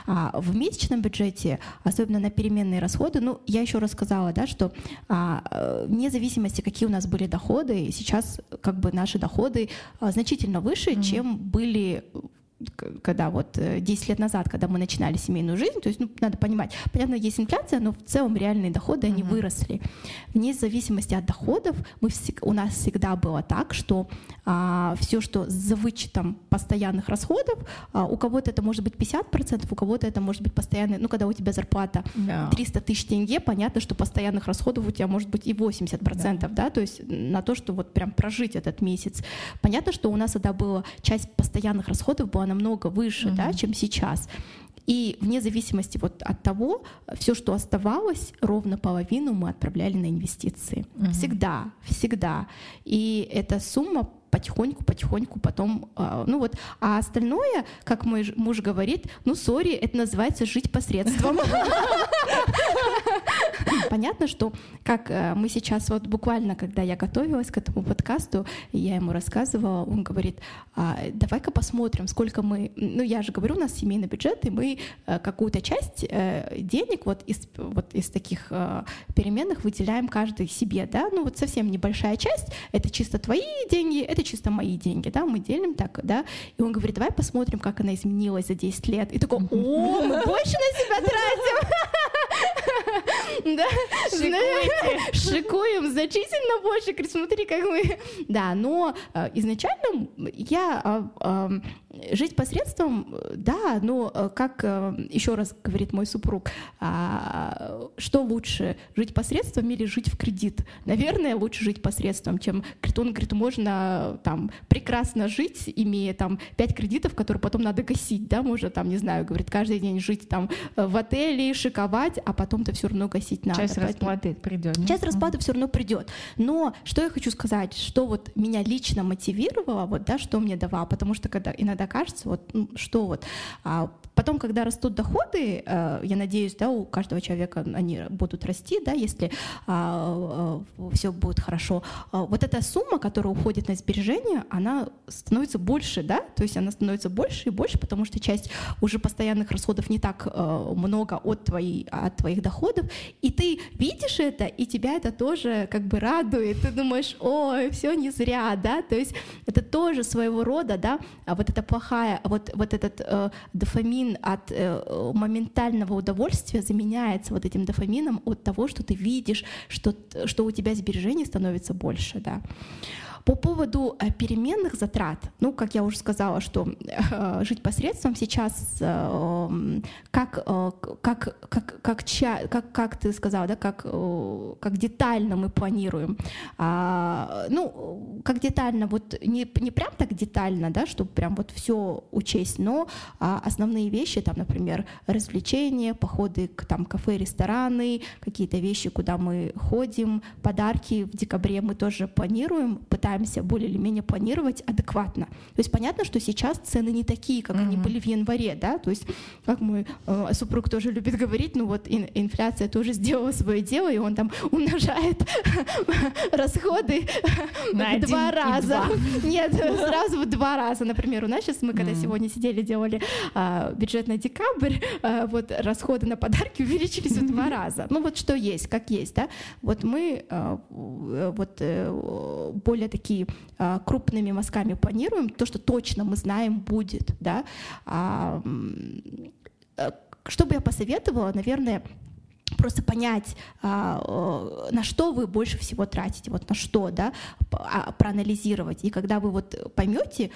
А, в месячном бюджете, особенно на переменные расходы, ну, я еще рассказала, да, что а, вне зависимости, какие у нас были доходы, сейчас как бы наши доходы а, значительно выше, mm-hmm. чем были когда вот 10 э, лет назад, когда мы начинали семейную жизнь, то есть, ну, надо понимать, понятно, есть инфляция, но в целом реальные доходы, они mm-hmm. выросли. Вне зависимости от доходов мы, у нас всегда было так, что а, все, что за вычетом постоянных расходов, а, у кого-то это может быть 50%, у кого-то это может быть постоянный, ну, когда у тебя зарплата yeah. 300 тысяч тенге, понятно, что постоянных расходов у тебя может быть и 80%, yeah. да, то есть на то, что вот прям прожить этот месяц. Понятно, что у нас тогда была часть постоянных расходов была намного выше, mm-hmm. да, чем сейчас. И вне зависимости вот от того, все, что оставалось, ровно половину мы отправляли на инвестиции. Mm-hmm. Всегда, всегда. И эта сумма потихоньку, потихоньку потом, а, ну вот, а остальное, как мой муж говорит, ну, сори, это называется жить посредством. Понятно, что как э, мы сейчас вот буквально, когда я готовилась к этому подкасту, я ему рассказывала, он говорит, «А, давай-ка посмотрим, сколько мы, ну я же говорю, у нас семейный бюджет, и мы э, какую-то часть э, денег вот из, вот из таких переменных выделяем каждый себе, да, ну вот совсем небольшая часть, это чисто твои деньги, это чисто мои деньги, да, мы делим так, да, и он говорит, давай посмотрим, как она изменилась за 10 лет, и такой, о, мы больше на себя тратим. Да, шикуем значительно больше. Говорит, смотри, как мы... Да, но э, изначально я а, жить посредством, да, но э, как э, еще раз говорит мой супруг, а, что лучше, жить посредством или жить в кредит? Наверное, лучше жить посредством, чем он говорит, можно там прекрасно жить, имея там пять кредитов, которые потом надо гасить, да, можно там, не знаю, говорит, каждый день жить там в отеле, шиковать, а потом-то все равно гасить надо. Часть расплаты придет. Часть расплаты все равно придет. Но что я хочу сказать, что вот меня лично мотивировало, вот, да, что мне давало, потому что когда иногда кажется, вот, ну, что вот, а, Потом, когда растут доходы, э, я надеюсь, да, у каждого человека они будут расти, да, если а, а, все будет хорошо. А, вот эта сумма, которая уходит на сбережения, она становится больше, да, то есть она становится больше и больше, потому что часть уже постоянных расходов не так э, много от, твоей, от твоих доходов, и ты видишь это, и тебя это тоже как бы радует, ты думаешь, ой, все не зря, да, то есть это тоже своего рода, да, а вот эта плохая, вот, вот этот э, дофамин, дофамин от э, моментального удовольствия заменяется вот этим дофамином от того, что ты видишь, что, что у тебя сбережений становится больше. Да. По поводу э, переменных затрат, ну, как я уже сказала, что э, жить посредством сейчас, э, как, э, как, как, как, как, как ты сказала, да, как, э, как детально мы планируем. А, ну, как детально, вот не, не прям так детально, да, чтобы прям вот все учесть, но а, основные вещи, там, например, развлечения, походы к там, кафе, рестораны, какие-то вещи, куда мы ходим, подарки в декабре мы тоже планируем, пытаемся стараемся более или менее планировать адекватно. То есть понятно, что сейчас цены не такие, как mm-hmm. они были в январе, да, то есть как мой э, супруг тоже любит говорить, ну вот ин- инфляция тоже сделала свое дело, и он там умножает расходы в два раза. Нет, сразу в два раза. Например, у нас сейчас мы когда сегодня сидели, делали а, бюджет на декабрь, а, вот расходы на подарки увеличились в два раза. Ну вот что есть, как есть, да. Вот мы а, вот э, более такие а, крупными мазками планируем, то, что точно мы знаем будет, да. А, э, что бы я посоветовала, наверное, просто понять, а, на что вы больше всего тратите, вот на что, да, а, проанализировать. И когда вы вот поймете,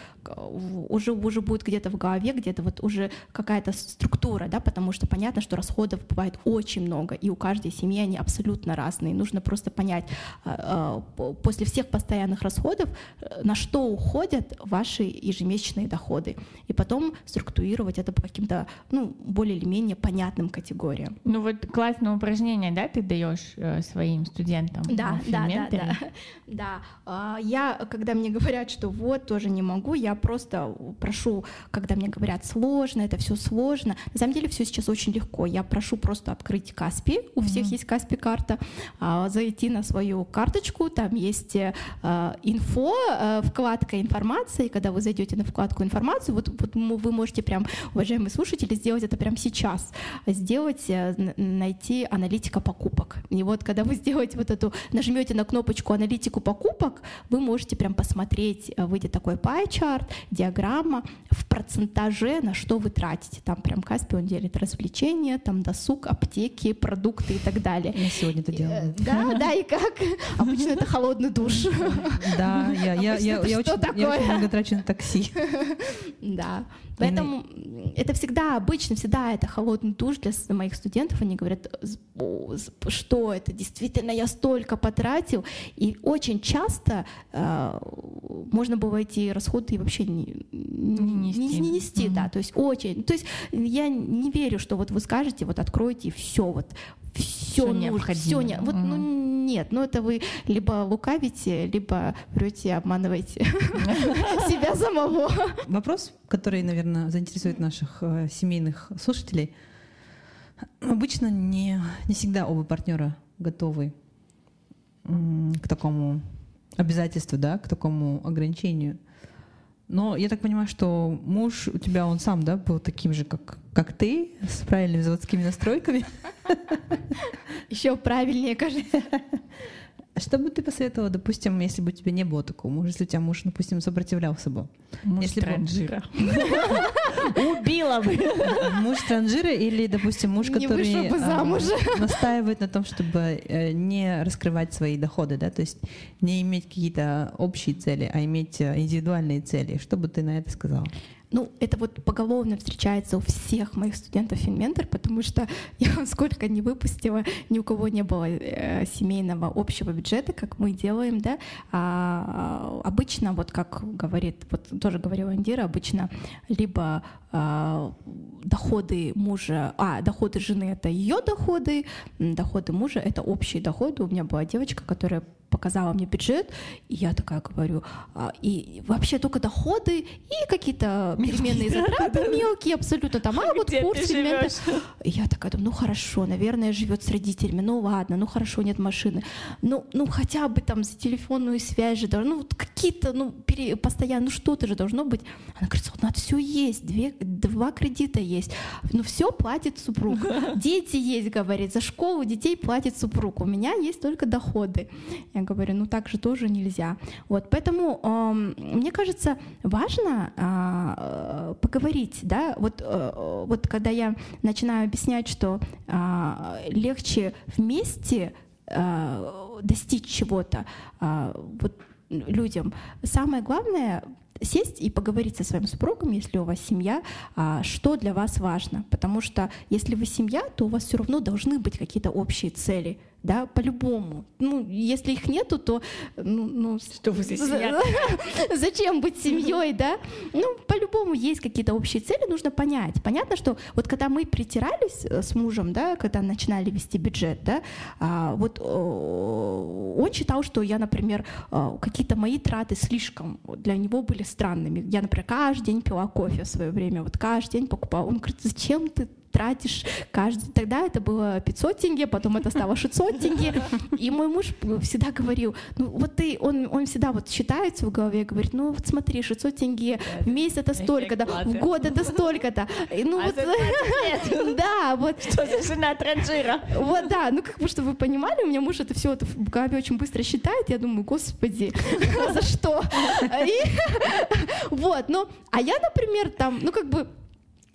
уже, уже будет где-то в голове, где-то вот уже какая-то структура, да, потому что понятно, что расходов бывает очень много, и у каждой семьи они абсолютно разные. Нужно просто понять а, после всех постоянных расходов, э, на что уходят ваши ежемесячные доходы, и потом структурировать это по каким-то, ну, более или менее понятным категориям. Ну вот классно упражнения, да, ты даешь э, своим студентам? Да, да, да, да, да. А, я, когда мне говорят, что вот тоже не могу, я просто прошу, когда мне говорят сложно, это все сложно. На самом деле все сейчас очень легко. Я прошу просто открыть Каспи, у mm-hmm. всех есть Каспи карта, а, зайти на свою карточку, там есть э, инфо, э, вкладка информации. Когда вы зайдете на вкладку информации, вот, вот вы можете прям, уважаемые слушатели, сделать это прямо сейчас, сделать, найти аналитика покупок. И вот когда вы сделаете вот эту, нажмете на кнопочку аналитику покупок, вы можете прям посмотреть, э, выйдет такой pie-чарт, диаграмма в процентаже, на что вы тратите. Там прям Каспи, он делит развлечения, там досуг, аптеки, продукты и так далее. Я сегодня это делала. Э, да, да, и как? Обычно это холодный душ. Да, я, я, я, я, очень, я очень много трачу на такси. Да. Поэтому это всегда обычно, всегда это холодный душ для моих студентов. Они говорят, что это действительно я столько потратил. И очень часто э, можно было эти расходы вообще не, не нести, не, не нести mm-hmm. да, то есть очень, то есть я не верю, что вот вы скажете, вот откройте все, вот все, нужно, все не, вот, mm-hmm. ну нет, ну это вы либо лукавите, либо врете, обманываете себя самого. Вопрос, который, наверное, заинтересует наших э, семейных слушателей. Обычно не, не всегда оба партнера готовы к такому обязательству, да, к такому ограничению. Но я так понимаю, что муж у тебя, он сам, да, был таким же, как, как ты, с правильными заводскими настройками. Еще правильнее, кажется. Что бы ты посоветовала, допустим, если бы у тебя не было такого мужа, если у тебя муж, допустим, сопротивлялся бы? Муж если транжира. Убила бы. Муж транжира или, допустим, муж, который а, настаивает на том, чтобы э, не раскрывать свои доходы, да, то есть не иметь какие-то общие цели, а иметь э, индивидуальные цели. Что бы ты на это сказала? Ну, это вот поголовно встречается у всех моих студентов Финментор, потому что я сколько не выпустила, ни у кого не было э, семейного общего бюджета, как мы делаем, да. А, обычно, вот как говорит, вот тоже говорила Индира, обычно либо а, доходы мужа, а, доходы жены — это ее доходы, доходы мужа — это общие доходы. У меня была девочка, которая показала мне бюджет, и я такая говорю, а, и вообще только доходы и какие-то переменные затраты мелкие абсолютно там, а вот курс И я такая думаю, ну хорошо, наверное, живет с родителями, ну ладно, ну хорошо, нет машины, ну, ну хотя бы там за телефонную связь же, ну вот какие-то, ну пере, постоянно, ну что-то же должно быть. Она говорит, вот надо все есть, две, два кредита есть, ну все платит супруг, дети есть, говорит, за школу детей платит супруг, у меня есть только доходы. Я говорю, ну так же тоже нельзя. Вот, поэтому э, мне кажется, важно э, поговорить, да, вот, э, вот когда я начинаю объяснять, что э, легче вместе э, достичь чего-то, э, вот людям, самое главное сесть и поговорить со своим супругом, если у вас семья, что для вас важно. Потому что если вы семья, то у вас все равно должны быть какие-то общие цели — да, по-любому. Ну, если их нету, то, ну, ну что вы здесь Зачем быть семьей, да? Ну, по-любому есть какие-то общие цели, нужно понять. Понятно, что вот когда мы притирались э, с мужем, да, когда начинали вести бюджет, да, а, вот он считал, что я, например, э, какие-то мои траты слишком для него были странными. Я, например, каждый день пила кофе в свое время, вот каждый день покупала. Он говорит, зачем ты тратишь каждый... Тогда это было 500 тенге, потом это стало 600 тенге. И мой муж всегда говорил, ну вот ты, он, он всегда вот считается в голове, говорит, ну вот смотри, 600 тенге в месяц это столько-то, в год это столько-то. Ну а вот, да, вот. Что за жена транжира? Вот, да, ну как бы, чтобы вы понимали, у меня муж это все в голове очень быстро считает, я думаю, господи, за что? Вот, ну, а я, например, там, ну как бы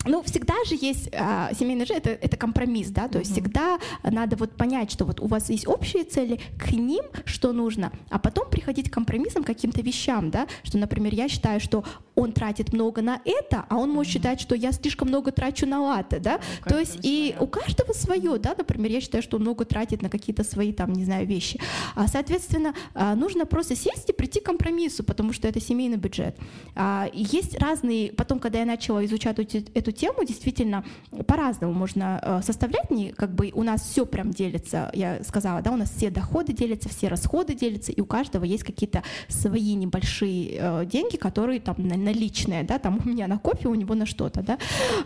ну, всегда же есть а, семейная жизнь, это, это компромисс, да, то mm-hmm. есть всегда надо вот понять, что вот у вас есть общие цели, к ним что нужно, а потом приходить к компромиссам, каким-то вещам, да, что, например, я считаю, что он тратит много на это, а он может mm-hmm. считать, что я слишком много трачу на латте, да, у то есть и у каждого свое, да, например, я считаю, что он много тратит на какие-то свои там, не знаю, вещи, а, соответственно, а, нужно просто сесть и прийти к компромиссу, потому что это семейный бюджет. А, есть разные, потом, когда я начала изучать эту эту тему действительно по-разному можно э, составлять. Не, как бы у нас все прям делится, я сказала, да, у нас все доходы делятся, все расходы делятся, и у каждого есть какие-то свои небольшие э, деньги, которые там наличные, да, там у меня на кофе, у него на что-то, да,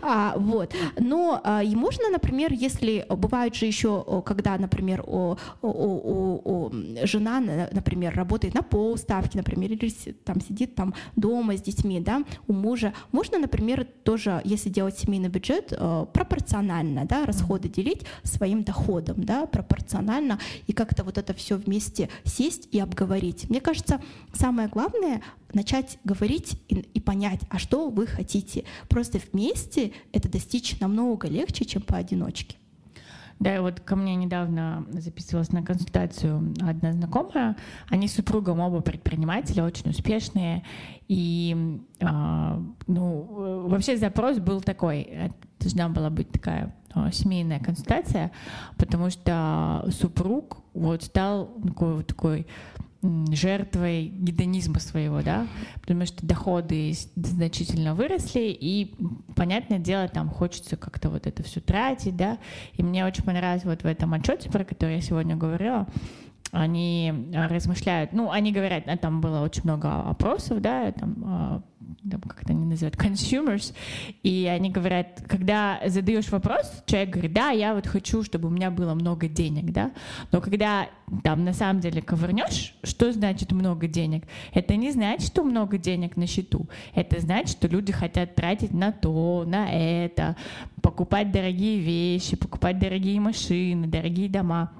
а, вот. Но а, и можно, например, если бывает же еще, когда, например, о, о, о, о, жена, например, работает на полставки, например, или там сидит там дома с детьми, да, у мужа, можно, например, тоже, если делать семейный бюджет э, пропорционально, да, расходы делить своим доходом, да, пропорционально, и как-то вот это все вместе сесть и обговорить. Мне кажется, самое главное начать говорить и, и понять, а что вы хотите. Просто вместе это достичь намного легче, чем поодиночке. Да, и вот ко мне недавно записывалась на консультацию одна знакомая. Они с супругом оба предприниматели, очень успешные. И э, ну, вообще запрос был такой. Должна была быть такая э, семейная консультация, потому что супруг вот стал такой, вот такой жертвой гедонизма своего, да, потому что доходы значительно выросли, и, понятное дело, там хочется как-то вот это все тратить, да, и мне очень понравилось вот в этом отчете, про который я сегодня говорила, они размышляют, ну, они говорят, а там было очень много опросов, да, там, а, там как это они называют, consumers, и они говорят, когда задаешь вопрос, человек говорит, да, я вот хочу, чтобы у меня было много денег, да, но когда там на самом деле ковырнешь, что значит много денег? Это не значит, что много денег на счету, это значит, что люди хотят тратить на то, на это, покупать дорогие вещи, покупать дорогие машины, дорогие дома.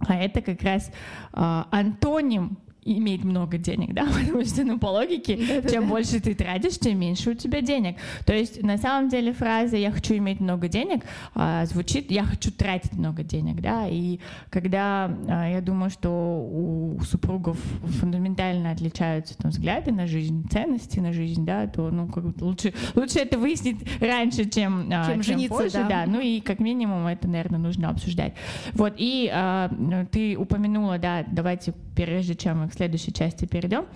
А это как раз э, антоним иметь много денег, да, потому что, ну, по логике, чем больше ты тратишь, тем меньше у тебя денег. То есть, на самом деле, фраза «я хочу иметь много денег» а, звучит «я хочу тратить много денег», да, и когда а, я думаю, что у супругов фундаментально отличаются там взгляды на жизнь, ценности на жизнь, да, то, ну, как лучше, лучше это выяснить раньше, чем, а, чем, чем жениться, позже, да. да, ну, и как минимум это, наверное, нужно обсуждать. Вот, и ты упомянула, да, давайте, прежде чем мы следующей части перейдем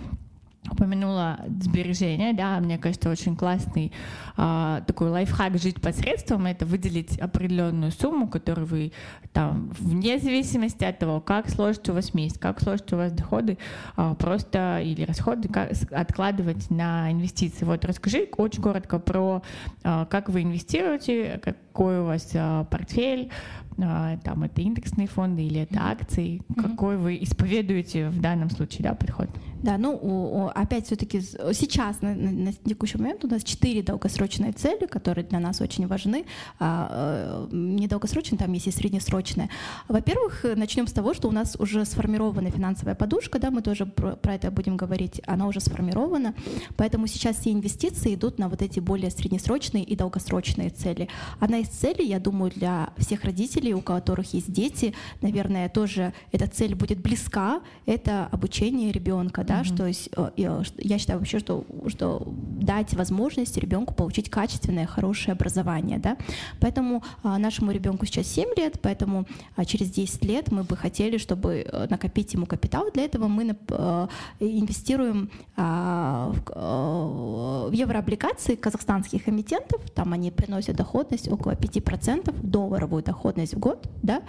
упомянула сбережения, да, мне кажется, очень классный а, такой лайфхак жить посредством, это выделить определенную сумму, которую вы там, вне зависимости от того, как сложится у вас месяц, как сложатся у вас доходы, а, просто или расходы как, откладывать на инвестиции. Вот расскажи очень коротко про а, как вы инвестируете, какой у вас а, портфель, там это индексные фонды или это акции, mm-hmm. какой вы исповедуете в данном случае, да, подход? Да, ну опять все-таки сейчас на, на текущий момент у нас четыре долгосрочные цели, которые для нас очень важны. А, э, не долгосрочные, там есть и среднесрочные. Во-первых, начнем с того, что у нас уже сформирована финансовая подушка, да, мы тоже про, про это будем говорить, она уже сформирована, поэтому сейчас все инвестиции идут на вот эти более среднесрочные и долгосрочные цели. Одна из целей, я думаю, для всех родителей, у которых есть дети, наверное, тоже эта цель будет близка, это обучение ребенка, да, mm-hmm. что э, я считаю вообще, что, что дать возможность ребенку получить качественное, хорошее образование, да, поэтому а, нашему ребенку сейчас 7 лет, поэтому а, через 10 лет мы бы хотели, чтобы э, накопить ему капитал, для этого мы а, инвестируем а, в, еврооблигации казахстанских эмитентов, там они приносят доходность около 5%, долларовую доходность в год, да,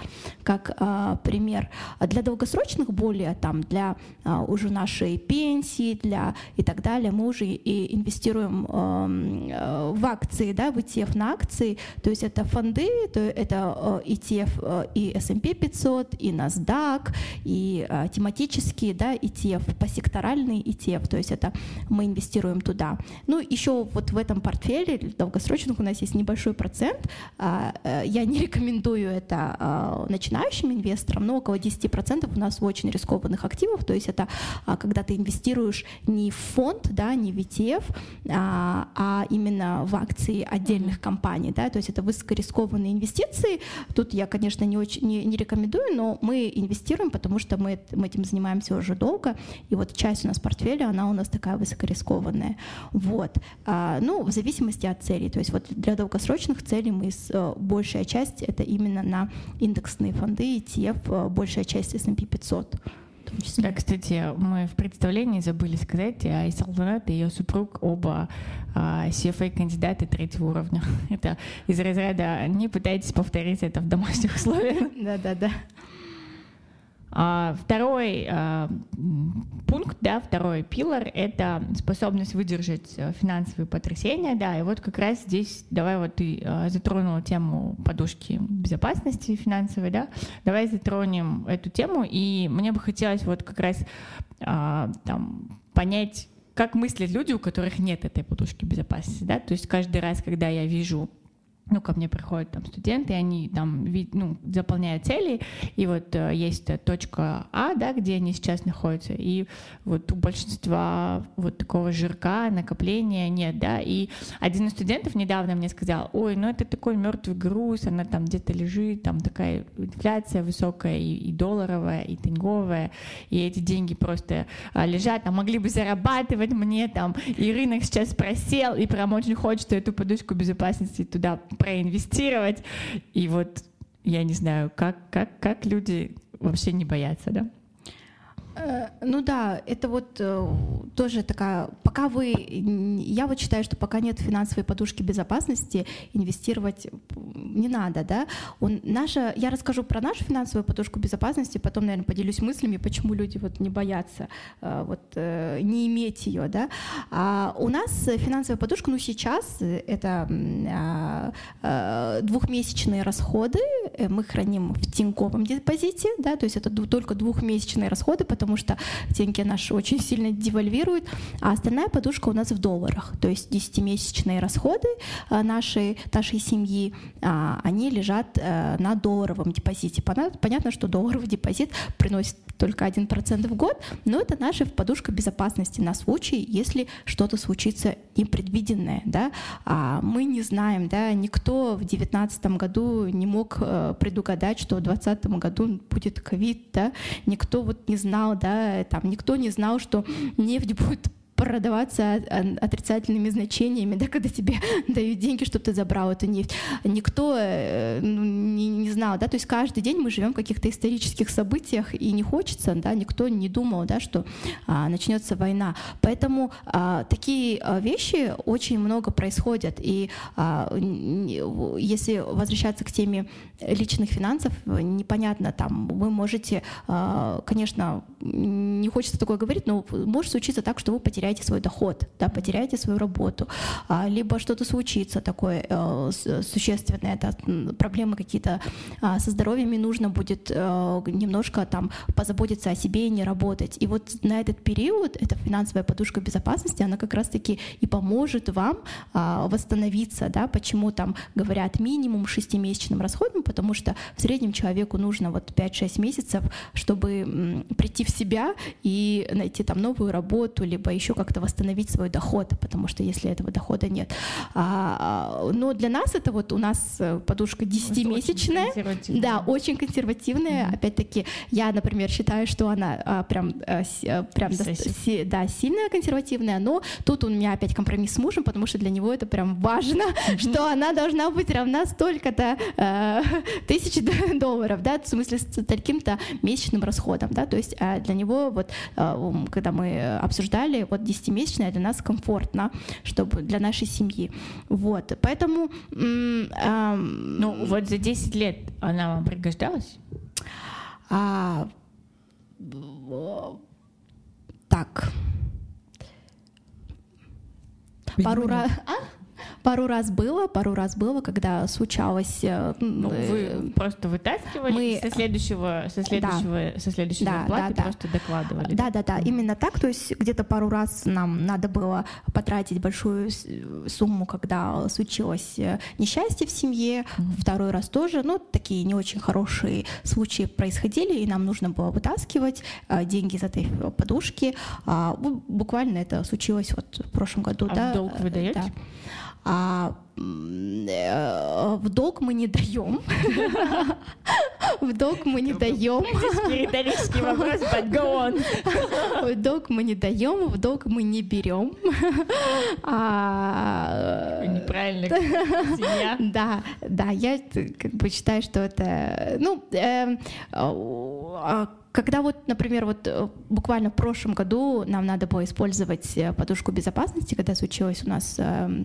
как а, пример. Для долгосрочных более, там, для а, уже нашей своей пенсии для и так далее, мы уже и инвестируем эм, э, в акции, да, в ETF на акции, то есть это фонды, то это э, ETF э, и S&P 500, и NASDAQ, и тематические, да, ETF, посекторальный ETF, то есть это мы инвестируем туда. Ну, еще вот в этом портфеле долгосрочных у нас есть небольшой процент, а, я не рекомендую это начинающим инвесторам, но около 10% у нас очень рискованных активов, то есть это а, когда ты инвестируешь не в фонд, да, не в ETF, а, а именно в акции отдельных компаний, да, то есть это высокорискованные инвестиции. Тут я, конечно, не, очень, не, не рекомендую, но мы инвестируем, потому что мы, мы этим занимаемся уже долго, и вот часть у нас портфеля, она у нас такая высокорискованная. Вот. А, ну, в зависимости от целей, то есть вот для долгосрочных целей мы с, э, большая часть это именно на индексные фонды, ETF, э, большая часть S&P 500 том числе. Да, кстати, мы в представлении забыли сказать, а Исалдунат и ее супруг оба а, CFA-кандидаты третьего уровня. Это из разряда не пытайтесь повторить это в домашних условиях. Да-да-да. А, второй а, пункт, да, второй пилор — это способность выдержать э, финансовые потрясения, да, и вот как раз здесь давай вот ты а, затронула тему подушки безопасности финансовой, да, давай затронем эту тему, и мне бы хотелось вот как раз там понять, как мыслят люди, у которых нет этой подушки безопасности, да, то есть каждый раз, когда я вижу ну, ко мне приходят там студенты, они там ну, заполняют цели, и вот э, есть точка А, да, где они сейчас находятся, и вот у большинства вот такого жирка, накопления нет, да, и один из студентов недавно мне сказал, ой, ну это такой мертвый груз, она там где-то лежит, там такая инфляция высокая, и, и долларовая, и тенговая, и эти деньги просто а, лежат, а могли бы зарабатывать мне там, и рынок сейчас просел, и прям очень хочется эту подушку безопасности туда проинвестировать. И вот я не знаю, как, как, как люди вообще не боятся, да? Э, ну да, это вот э, тоже такая, пока вы, я вот считаю, что пока нет финансовой подушки безопасности, инвестировать не надо, да. Он, наша, я расскажу про нашу финансовую подушку безопасности, потом, наверное, поделюсь мыслями, почему люди вот не боятся э, вот не иметь ее, да. А у нас финансовая подушка, ну сейчас это а, двухмесячные расходы, мы храним в тиньковом депозите, да, то есть это только двухмесячные расходы, потому что деньги наши очень сильно девальвируют, а остальная подушка у нас в долларах, то есть 10-месячные расходы а, нашей, нашей семьи, а, они лежат э, на долларовом депозите. Понятно, что долларовый депозит приносит только 1% в год, но это наша подушка безопасности на случай, если что-то случится непредвиденное. Да? А мы не знаем, да, никто в 2019 году не мог э, предугадать, что в 2020 году будет ковид, да? никто вот не знал, да, там никто не знал, что нефть будет продаваться отрицательными значениями, да, когда тебе дают деньги, чтобы ты забрал эту нефть. Никто э, ну, не, не знал, да, то есть каждый день мы живем в каких-то исторических событиях, и не хочется, да, никто не думал, да, что а, начнется война. Поэтому а, такие а, вещи очень много происходят, и а, если возвращаться к теме личных финансов, непонятно, там, вы можете, а, конечно, не хочется такое говорить, но может случиться так, что вы потеряете свой доход, да, потеряете свою работу, а, либо что-то случится такое э, существенное, это проблемы какие-то а, со здоровьем, и нужно будет э, немножко там позаботиться о себе и не работать. И вот на этот период эта финансовая подушка безопасности, она как раз-таки и поможет вам а, восстановиться, да, почему там говорят минимум шестимесячным расходом, потому что в среднем человеку нужно вот 5-6 месяцев, чтобы прийти в себя и найти там новую работу, либо еще как-то восстановить свой доход, потому что если этого дохода нет. А, а но для нас это вот у нас э, подушка 10-месячная. Да, очень консервативная. Mm-hmm. Опять-таки, я, например, считаю, что она а, прям, а, прям до, си, да, сильная консервативная, но тут у меня опять компромисс с мужем, потому что для него это прям важно, mm-hmm. что она должна быть равна столько-то э, тысяч долларов, да, в смысле с таким-то месячным расходом, да, то есть э, для него вот, э, когда мы обсуждали, вот 10-месячная для нас комфортно, чтобы для нашей семьи. Вот, поэтому... Ну, вот за 10 лет она вам пригождалась? А, так. Пару раз... А? Пару раз было, пару раз было, когда случалось. Э, ну, вы э, просто вытаскивали мы... со следующего, со следующего, да. со следующей да, зарплаты да, просто докладывали. Да, да, да, именно так. То есть где-то пару раз нам надо было потратить большую сумму, когда случилось э, несчастье в семье. Mm-hmm. Второй раз тоже, ну такие не очень хорошие случаи происходили, и нам нужно было вытаскивать деньги из этой подушки. А, буквально это случилось вот в прошлом году. А да, в долг вы даете? Да а э, в долг мы не даем. В долг мы не даем. Риторический вопрос, go on. В долг мы не даем, в долг мы не берем. А... Неправильно семья. Да, да, я как бы считаю, что это, ну, э, а, когда вот, например, вот э, буквально в прошлом году нам надо было использовать э, подушку безопасности, когда случилось у нас э,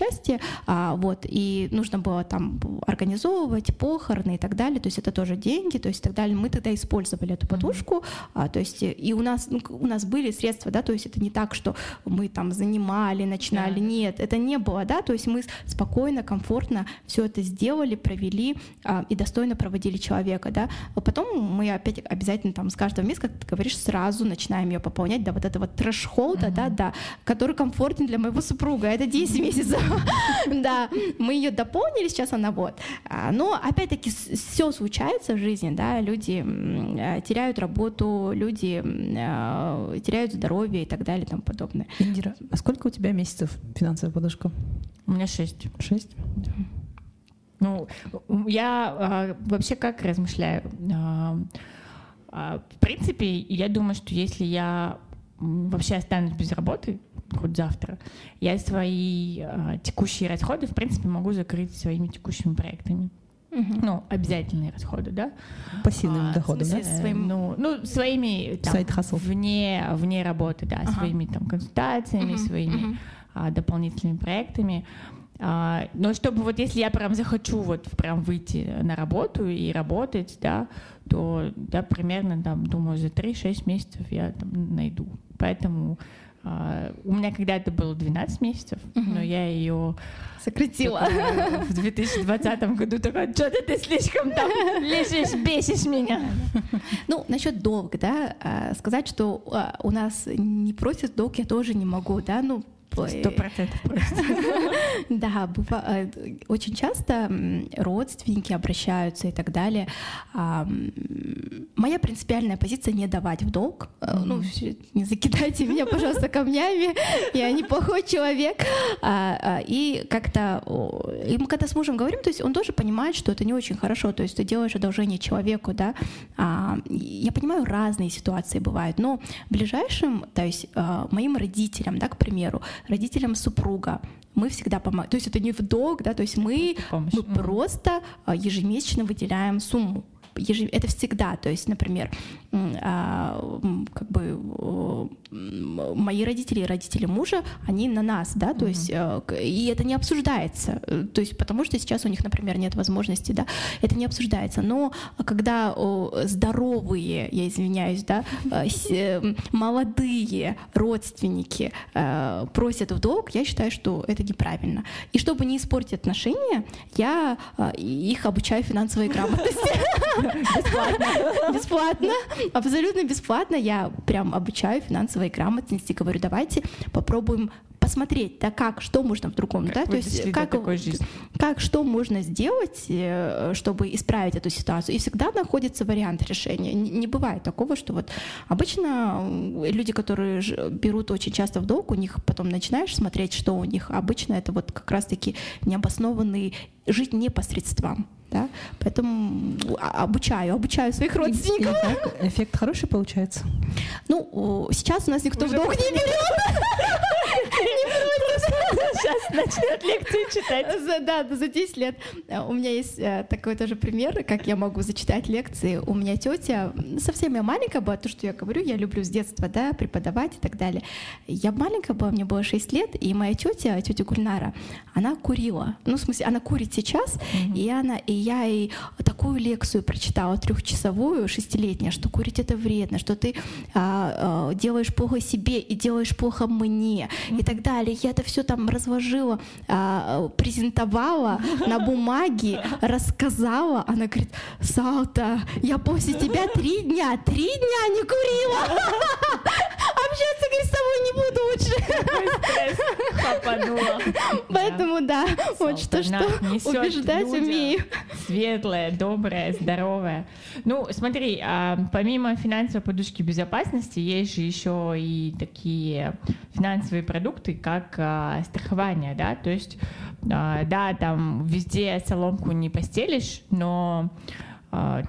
несчастье, а, вот, и нужно было там организовывать похороны и так далее, то есть это тоже деньги, то есть и так далее. Мы тогда использовали эту подушку, а, то есть и у нас, ну, у нас были средства, да, то есть это не так, что мы там занимали, начинали, yeah. нет, это не было, да, то есть мы спокойно, комфортно все это сделали, провели а, и достойно проводили человека, да. А потом мы опять обязательно там с каждого месяца, как ты говоришь, сразу начинаем ее пополнять до вот этого трэш-холда, mm-hmm. да, да, который комфортен для моего супруга. Это 10 месяцев. Да, мы ее дополнили, сейчас она вот. А, но опять-таки все случается в жизни, да, люди э, теряют работу, люди э, теряют здоровье и так далее и тому подобное. Индира, а сколько у тебя месяцев финансовая подушка? У меня шесть. Шесть? Да. Ну, я э, вообще как размышляю? Э, э, в принципе, я думаю, что если я вообще останусь без работы, хоть завтра, я свои э, текущие расходы, в принципе, могу закрыть своими текущими проектами. Угу. Ну, обязательные расходы, да? Пассивным а, доходом, да? Своим, ну, ну, своими там, вне, вне работы, да, ага. своими там консультациями, угу. своими угу. А, дополнительными проектами. А, но чтобы вот если я прям захочу вот прям выйти на работу и работать, да, то я примерно там думаю за 3-6 месяцев я там найду. Поэтому у меня когда-то было 12 месяцев, угу. но я ее сократила. В 2020 году такая, что-то ты слишком там лежишь, бесишь меня. Ну, насчет долга, да, а, сказать, что у нас не просят долг, я тоже не могу, да, ну, Сто процентов Да, бывает. Очень часто родственники обращаются и так далее. Моя принципиальная позиция не давать в долг. Э, ну, не закидайте меня, пожалуйста, камнями. Я неплохой человек. А, а, и как-то и мы когда с мужем говорим, то есть он тоже понимает, что это не очень хорошо. То есть ты делаешь одолжение человеку, да. А, я понимаю, разные ситуации бывают, но ближайшим, то есть моим родителям, да, к примеру, родителям супруга. Мы всегда помогаем. То есть это не в долг, да, то есть мы, мы просто а, ежемесячно выделяем сумму это всегда, то есть, например, а, как бы мои родители и родители мужа, они на нас, да, то mm-hmm. есть, э, и это не обсуждается, э, то есть, потому что сейчас у них, например, нет возможности, да, это не обсуждается, но когда здоровые, я извиняюсь, да, э, молодые родственники просят в долг, я считаю, что это неправильно. И чтобы не испортить отношения, я их обучаю финансовой грамотности. Бесплатно. Бесплатно. Абсолютно бесплатно. Я прям обучаю финансовой грамотности. Говорю, давайте попробуем посмотреть, да, как, что можно в другом, как да, то есть как, как, что можно сделать, э, чтобы исправить эту ситуацию. И всегда находится вариант решения. Не бывает такого, что вот обычно люди, которые берут очень часто в долг, у них потом начинаешь смотреть, что у них обычно это вот как раз-таки необоснованный жить непосредством да, поэтому а, обучаю, обучаю своих родственников. И, и как? Эффект хороший получается? Ну, сейчас у нас никто Уже в долг не берет. Сейчас начнет лекции читать. За, да, за 10 лет. У меня есть э, такой тоже пример, как я могу зачитать лекции. У меня тетя, совсем я маленькая была, то, что я говорю, я люблю с детства, да, преподавать и так далее. Я маленькая была, мне было 6 лет, и моя тетя, тетя Гульнара, она курила. Ну, в смысле, она курит сейчас, mm-hmm. и она, и я ей такую лекцию прочитала, трехчасовую, шестилетняя, что курить это вредно, что ты а, а, делаешь плохо себе и делаешь плохо мне, mm-hmm. и так далее. Я это все там разложила, а, презентовала на бумаге, рассказала. Она говорит, Салта, я после тебя три дня, три дня не курила. Общаться, говорит, с тобой не буду лучше. Поэтому да, вот что, что убеждать умею. Светлая, добрая, здоровая. Ну, смотри, а, помимо финансовой подушки безопасности, есть же еще и такие финансовые продукты, как а, страхование, да, то есть, а, да, там везде соломку не постелишь, но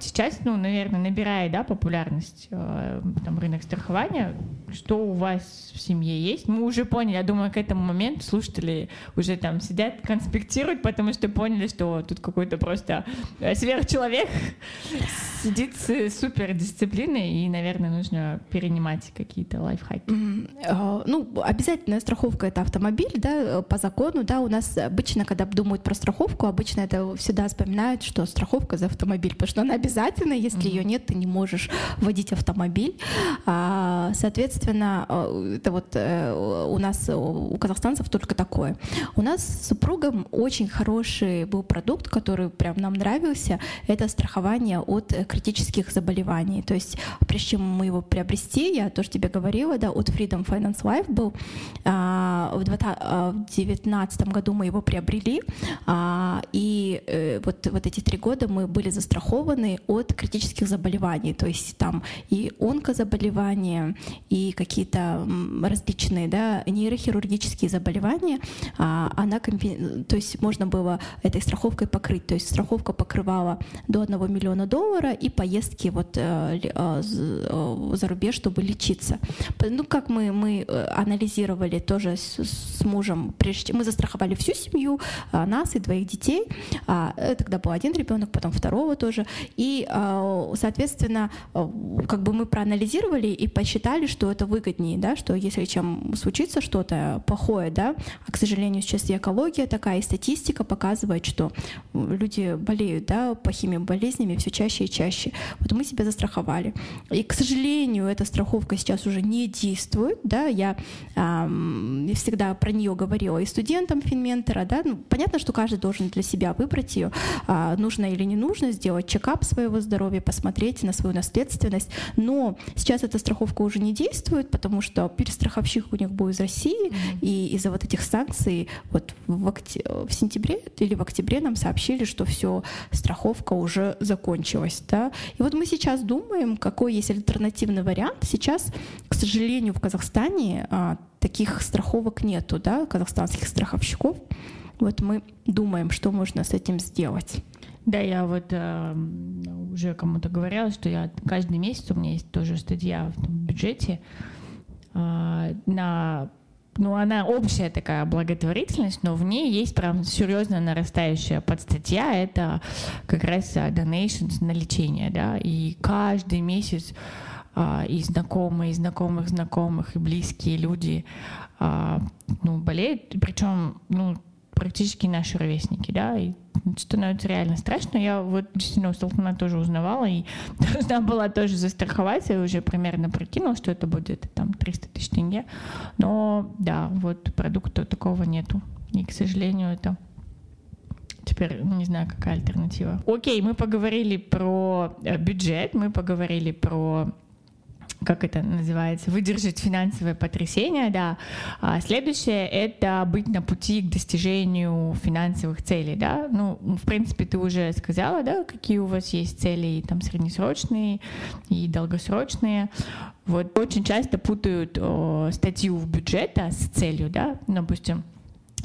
сейчас, ну, наверное, набирает да, популярность а, там, рынок страхования. Что у вас в семье есть? Мы уже поняли, я думаю, к этому моменту слушатели уже там сидят, конспектируют, потому что поняли, что тут какой-то просто э, сверхчеловек сидит с супер дисциплиной, и, наверное, нужно перенимать какие-то лайфхаки. Mm-hmm. Ну, обязательная страховка — это автомобиль, да, по закону, да, у нас обычно, когда думают про страховку, обычно это всегда вспоминают, что страховка за автомобиль, потому что она обязательна, если ее нет, ты не можешь водить автомобиль. А, соответственно, э, это вот э, у нас, у казахстанцев только такое. У нас с супругом очень хороший был продукт, который прям нам нравился, это страхование от критических заболеваний. То есть, прежде чем мы его приобрести, я тоже тебе говорила, да, от Freedom Finance Life был, а, в 2019 году мы его приобрели, а, и э, вот, вот эти три года мы были застрахованы от критических заболеваний, то есть там и онкозаболевания, и какие-то различные да, нейрохирургические заболевания, а, она то есть можно было этой страховкой покрыть, то есть страховка покрывала до 1 миллиона долларов и поездки вот э, э, за рубеж, чтобы лечиться. Ну, как мы, мы анализировали тоже с, с мужем, прежде мы застраховали всю семью, нас и двоих детей, а, тогда был один ребенок, потом второго тоже. И, а, соответственно, а, как бы мы проанализировали и посчитали, что это выгоднее, да, что если чем случится что-то плохое, да, а, к сожалению, сейчас и экология такая, и статистика показывает, что люди болеют, да, плохими болезнями все чаще и чаще. Вот мы себя застраховали. И, к сожалению, эта страховка сейчас уже не действует, да, я эм, всегда про нее говорила и студентам Финментора, да, ну, понятно, что каждый должен для себя выбрать ее, а, нужно или не нужно, сделать чекап своего здоровья, посмотреть на свою наследственность. Но сейчас эта страховка уже не действует, потому что перестраховщик у них был из России, mm-hmm. и из-за вот этих санкций вот в, окт... в сентябре или в октябре нам сообщили, что все, страховка уже закончилась. Да? И вот мы сейчас думаем, какой есть альтернативный вариант. Сейчас, к сожалению, в Казахстане а, таких страховок нету, да, казахстанских страховщиков. Вот мы думаем, что можно с этим сделать. Да, я вот э, уже кому-то говорила, что я каждый месяц у меня есть тоже статья в бюджете э, на ну, она общая такая благотворительность, но в ней есть прям серьезно нарастающая подстатья, это как раз donations на лечение, да, и каждый месяц а, и знакомые, и знакомых знакомых, и близкие люди а, ну, болеют, причем ну, практически наши ровесники, да, и становится реально страшно. Я вот действительно у Столкна тоже узнавала и должна была тоже застраховать, я уже примерно прикинула, что это будет там 300 тысяч тенге, но да, вот продукта такого нету, и, к сожалению, это Теперь не знаю, какая альтернатива. Окей, мы поговорили про э, бюджет, мы поговорили про как это называется, выдержать финансовое потрясение, да. А следующее — это быть на пути к достижению финансовых целей, да. Ну, в принципе, ты уже сказала, да, какие у вас есть цели, там, среднесрочные и долгосрочные. Вот очень часто путают о, статью в бюджет а, с целью, да, допустим,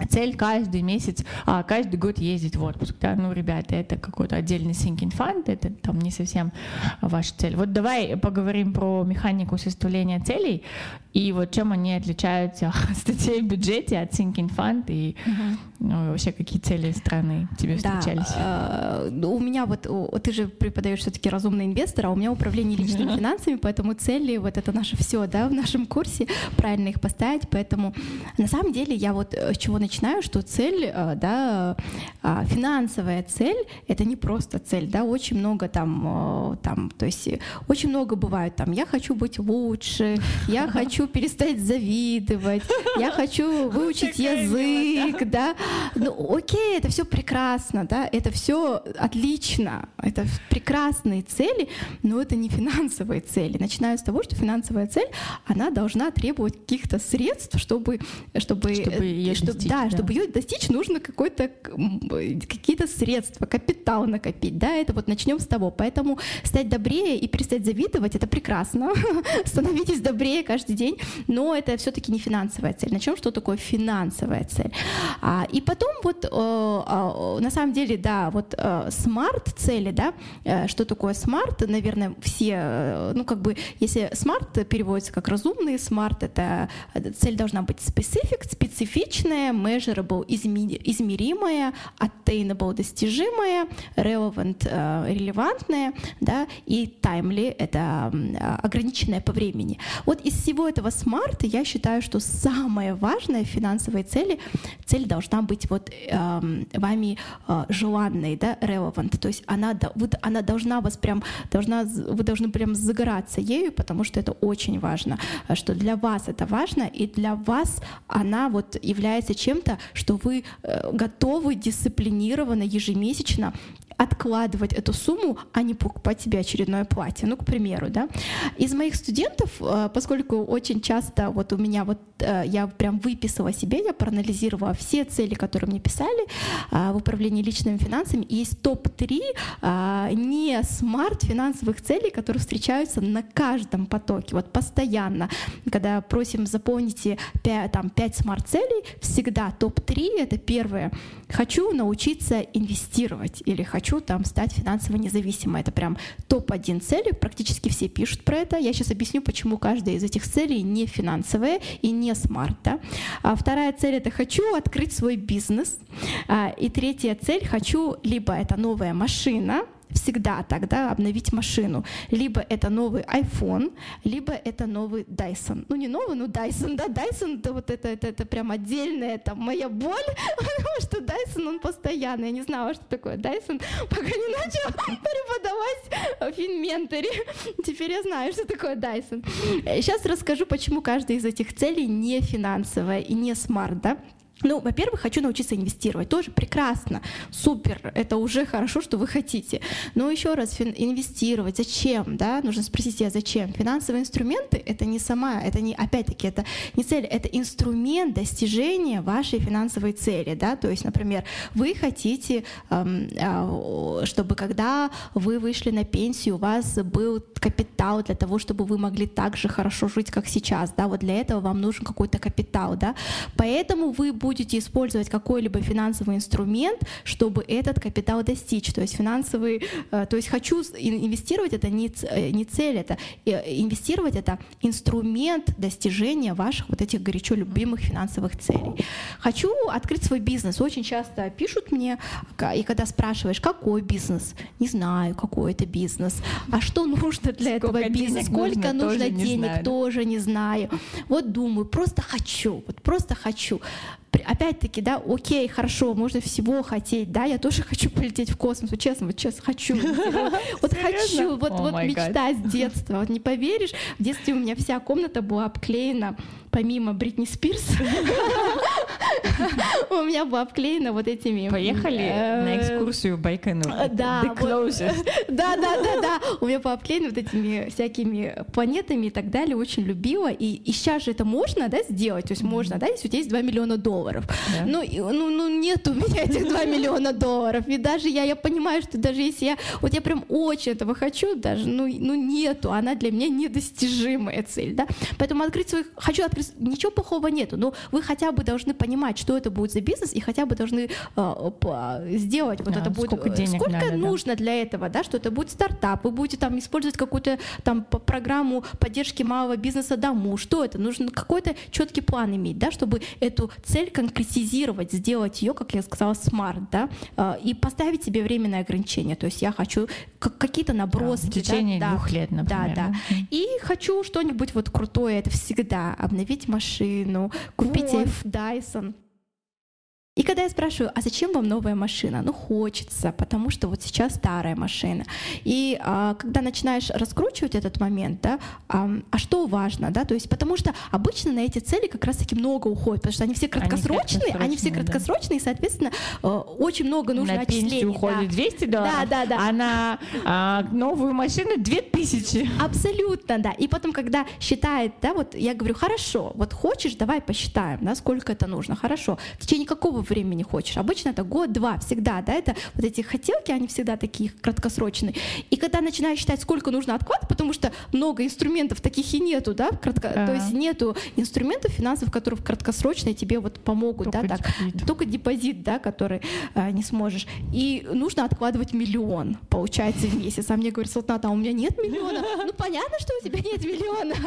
цель каждый месяц, а, каждый год ездить в отпуск. Да? Ну, ребята, это какой-то отдельный sinking fund, это там не совсем ваша цель. Вот давай поговорим про механику составления целей и вот чем они отличаются от статей в бюджете, от sinking fund и ну, вообще какие цели страны тебе да, встречались? Э, у меня вот, ты же преподаешь все-таки разумный инвестор, а у меня управление личными финансами, поэтому цели, вот это наше все, да, в нашем курсе, правильно их поставить, поэтому на самом деле я вот э, с чего начинаю, что цель, э, да, а, финансовая цель, это не просто цель, да, очень много там, там, то есть очень много бывает там, я хочу быть лучше, я хочу перестать завидовать, я хочу выучить язык, да. Ну, окей, это все прекрасно, да, это все отлично, это прекрасные цели, но это не финансовые цели. Начиная с того, что финансовая цель, она должна требовать каких-то средств, чтобы, чтобы, чтобы ее чтобы, достичь, да, да. чтобы ее достичь, нужно какой-то какие-то средства, капитал накопить, да, это вот начнем с того. Поэтому стать добрее и перестать завидовать, это прекрасно. Становитесь добрее каждый день, но это все-таки не финансовая цель. Начнем, что такое финансовая цель. А, и потом вот э, э, на самом деле, да, вот э, смарт-цели, да, э, что такое SMART, наверное, все, э, ну как бы, если SMART переводится как разумный, SMART это цель должна быть specific, специфичная, measurable, измеримая, attainable, достижимая, relevant, э, релевантная, да, и timely, это ограниченное по времени. Вот из всего этого этого смарта я считаю, что самое важное в финансовой цели, цель должна быть вот э, вами э, желанной, да, relevant, то есть она, вы, она должна вас прям, должна, вы должны прям загораться ею, потому что это очень важно, что для вас это важно, и для вас она вот является чем-то, что вы э, готовы дисциплинированно ежемесячно откладывать эту сумму, а не покупать себе очередное платье. Ну, к примеру, да. Из моих студентов, э, поскольку очень часто вот у меня вот э, я прям выписала себе, я проанализировала все цели, которые мне писали э, в управлении личными финансами, и есть топ-3 не SMART финансовых целей, которые встречаются на каждом потоке, вот постоянно. Когда просим заполните 5, там, 5 SMART-целей, всегда топ-3 — это первое. Хочу научиться инвестировать или хочу там стать финансово независимой. Это прям топ-1 цели, практически все пишут про это. Я сейчас объясню, почему каждая из этих целей не финансовая и не SMART. Да? А вторая цель — это хочу открыть свой бизнес. А, и третья цель — хочу либо это новая машина, всегда тогда обновить машину. Либо это новый iPhone, либо это новый Dyson. Ну не новый, но Dyson, да, Dyson это вот это, это, это прям отдельная это моя боль, потому что Dyson он постоянно. Я не знала, что такое Dyson, пока не начала преподавать в финменторе. Теперь я знаю, что такое Dyson. Сейчас расскажу, почему каждая из этих целей не финансовая и не смарт, да. Ну, во-первых, хочу научиться инвестировать. Тоже прекрасно, супер, это уже хорошо, что вы хотите. Но еще раз, инвестировать, зачем, да? Нужно спросить себя, зачем? Финансовые инструменты — это не сама, это не, опять-таки, это не цель, это инструмент достижения вашей финансовой цели, да? То есть, например, вы хотите, эм, э, чтобы когда вы вышли на пенсию, у вас был капитал для того, чтобы вы могли так же хорошо жить, как сейчас, да? Вот для этого вам нужен какой-то капитал, да? Поэтому вы будете будете использовать какой-либо финансовый инструмент, чтобы этот капитал достичь. То есть финансовый, э, то есть хочу инвестировать, это не, э, не цель, это э, инвестировать это инструмент достижения ваших вот этих горячо любимых финансовых целей. Хочу открыть свой бизнес. Очень часто пишут мне, и когда спрашиваешь, какой бизнес, не знаю, какой это бизнес, а что нужно для Сколько этого бизнеса, сколько нужно, нужно денег, знаю. тоже не знаю. Вот думаю, просто хочу, вот просто хочу опять-таки, да, окей, хорошо, можно всего хотеть, да, я тоже хочу полететь в космос, вот честно, вот честно, хочу. Вот хочу, вот вот мечта с детства, вот не поверишь, в детстве у меня вся комната была обклеена помимо Бритни Спирс, у меня была обклеена вот этими... Поехали э, на экскурсию Байконур. Да. Да, да, да, да. У меня была обклеена вот этими всякими планетами и так далее. Очень любила. И сейчас же это можно, да, сделать? То есть можно, да, если у тебя есть 2 миллиона долларов. Ну, ну, ну, нет у меня этих 2 миллиона долларов. И даже я, я понимаю, что даже если я... Вот я прям очень этого хочу, даже, ну, ну нету. Она для меня недостижимая цель, да. Поэтому открыть свой... Хочу открыть ничего плохого нету, но вы хотя бы должны понимать, что это будет за бизнес, и хотя бы должны э, сделать вот да, это будет сколько, денег сколько надо, нужно да. для этого, да, что это будет стартап, вы будете там использовать какую-то там программу поддержки малого бизнеса дому, что это? Нужно какой-то четкий план иметь, да, чтобы эту цель конкретизировать, сделать ее, как я сказала, SMART, да, э, и поставить себе временное ограничение, то есть я хочу какие-то наброски, да, в течение да, двух лет, например, да, да, и хочу что-нибудь вот крутое, это всегда обновить купить машину, купить вот. Dyson. И когда я спрашиваю, а зачем вам новая машина? Ну, хочется, потому что вот сейчас старая машина. И а, когда начинаешь раскручивать этот момент, да, а, а что важно, да, то есть потому что обычно на эти цели как раз-таки много уходит, потому что они все краткосрочные, они, краткосрочные, они все краткосрочные, да. и, соответственно, э, очень много нужно на отчислений. Уходит да. 200 долларов, да, да, да. а на а, новую машину 2000. Абсолютно, да. И потом, когда считает, да, вот я говорю, хорошо, вот хочешь, давай посчитаем, да, сколько это нужно, хорошо. В течение какого времени хочешь. Обычно это год-два, всегда, да, это вот эти хотелки, они всегда такие краткосрочные. И когда начинаешь считать, сколько нужно отклад, потому что много инструментов таких и нету, да, кратко, а -а -а. то есть нету инструментов финансов, которые краткосрочные тебе вот помогут, только да, так, депозит. только депозит, да, который а, не сможешь. И нужно откладывать миллион, получается, в месяц. А мне говорят, Салтната, а у меня нет миллиона. Ну, понятно, что у тебя нет миллиона.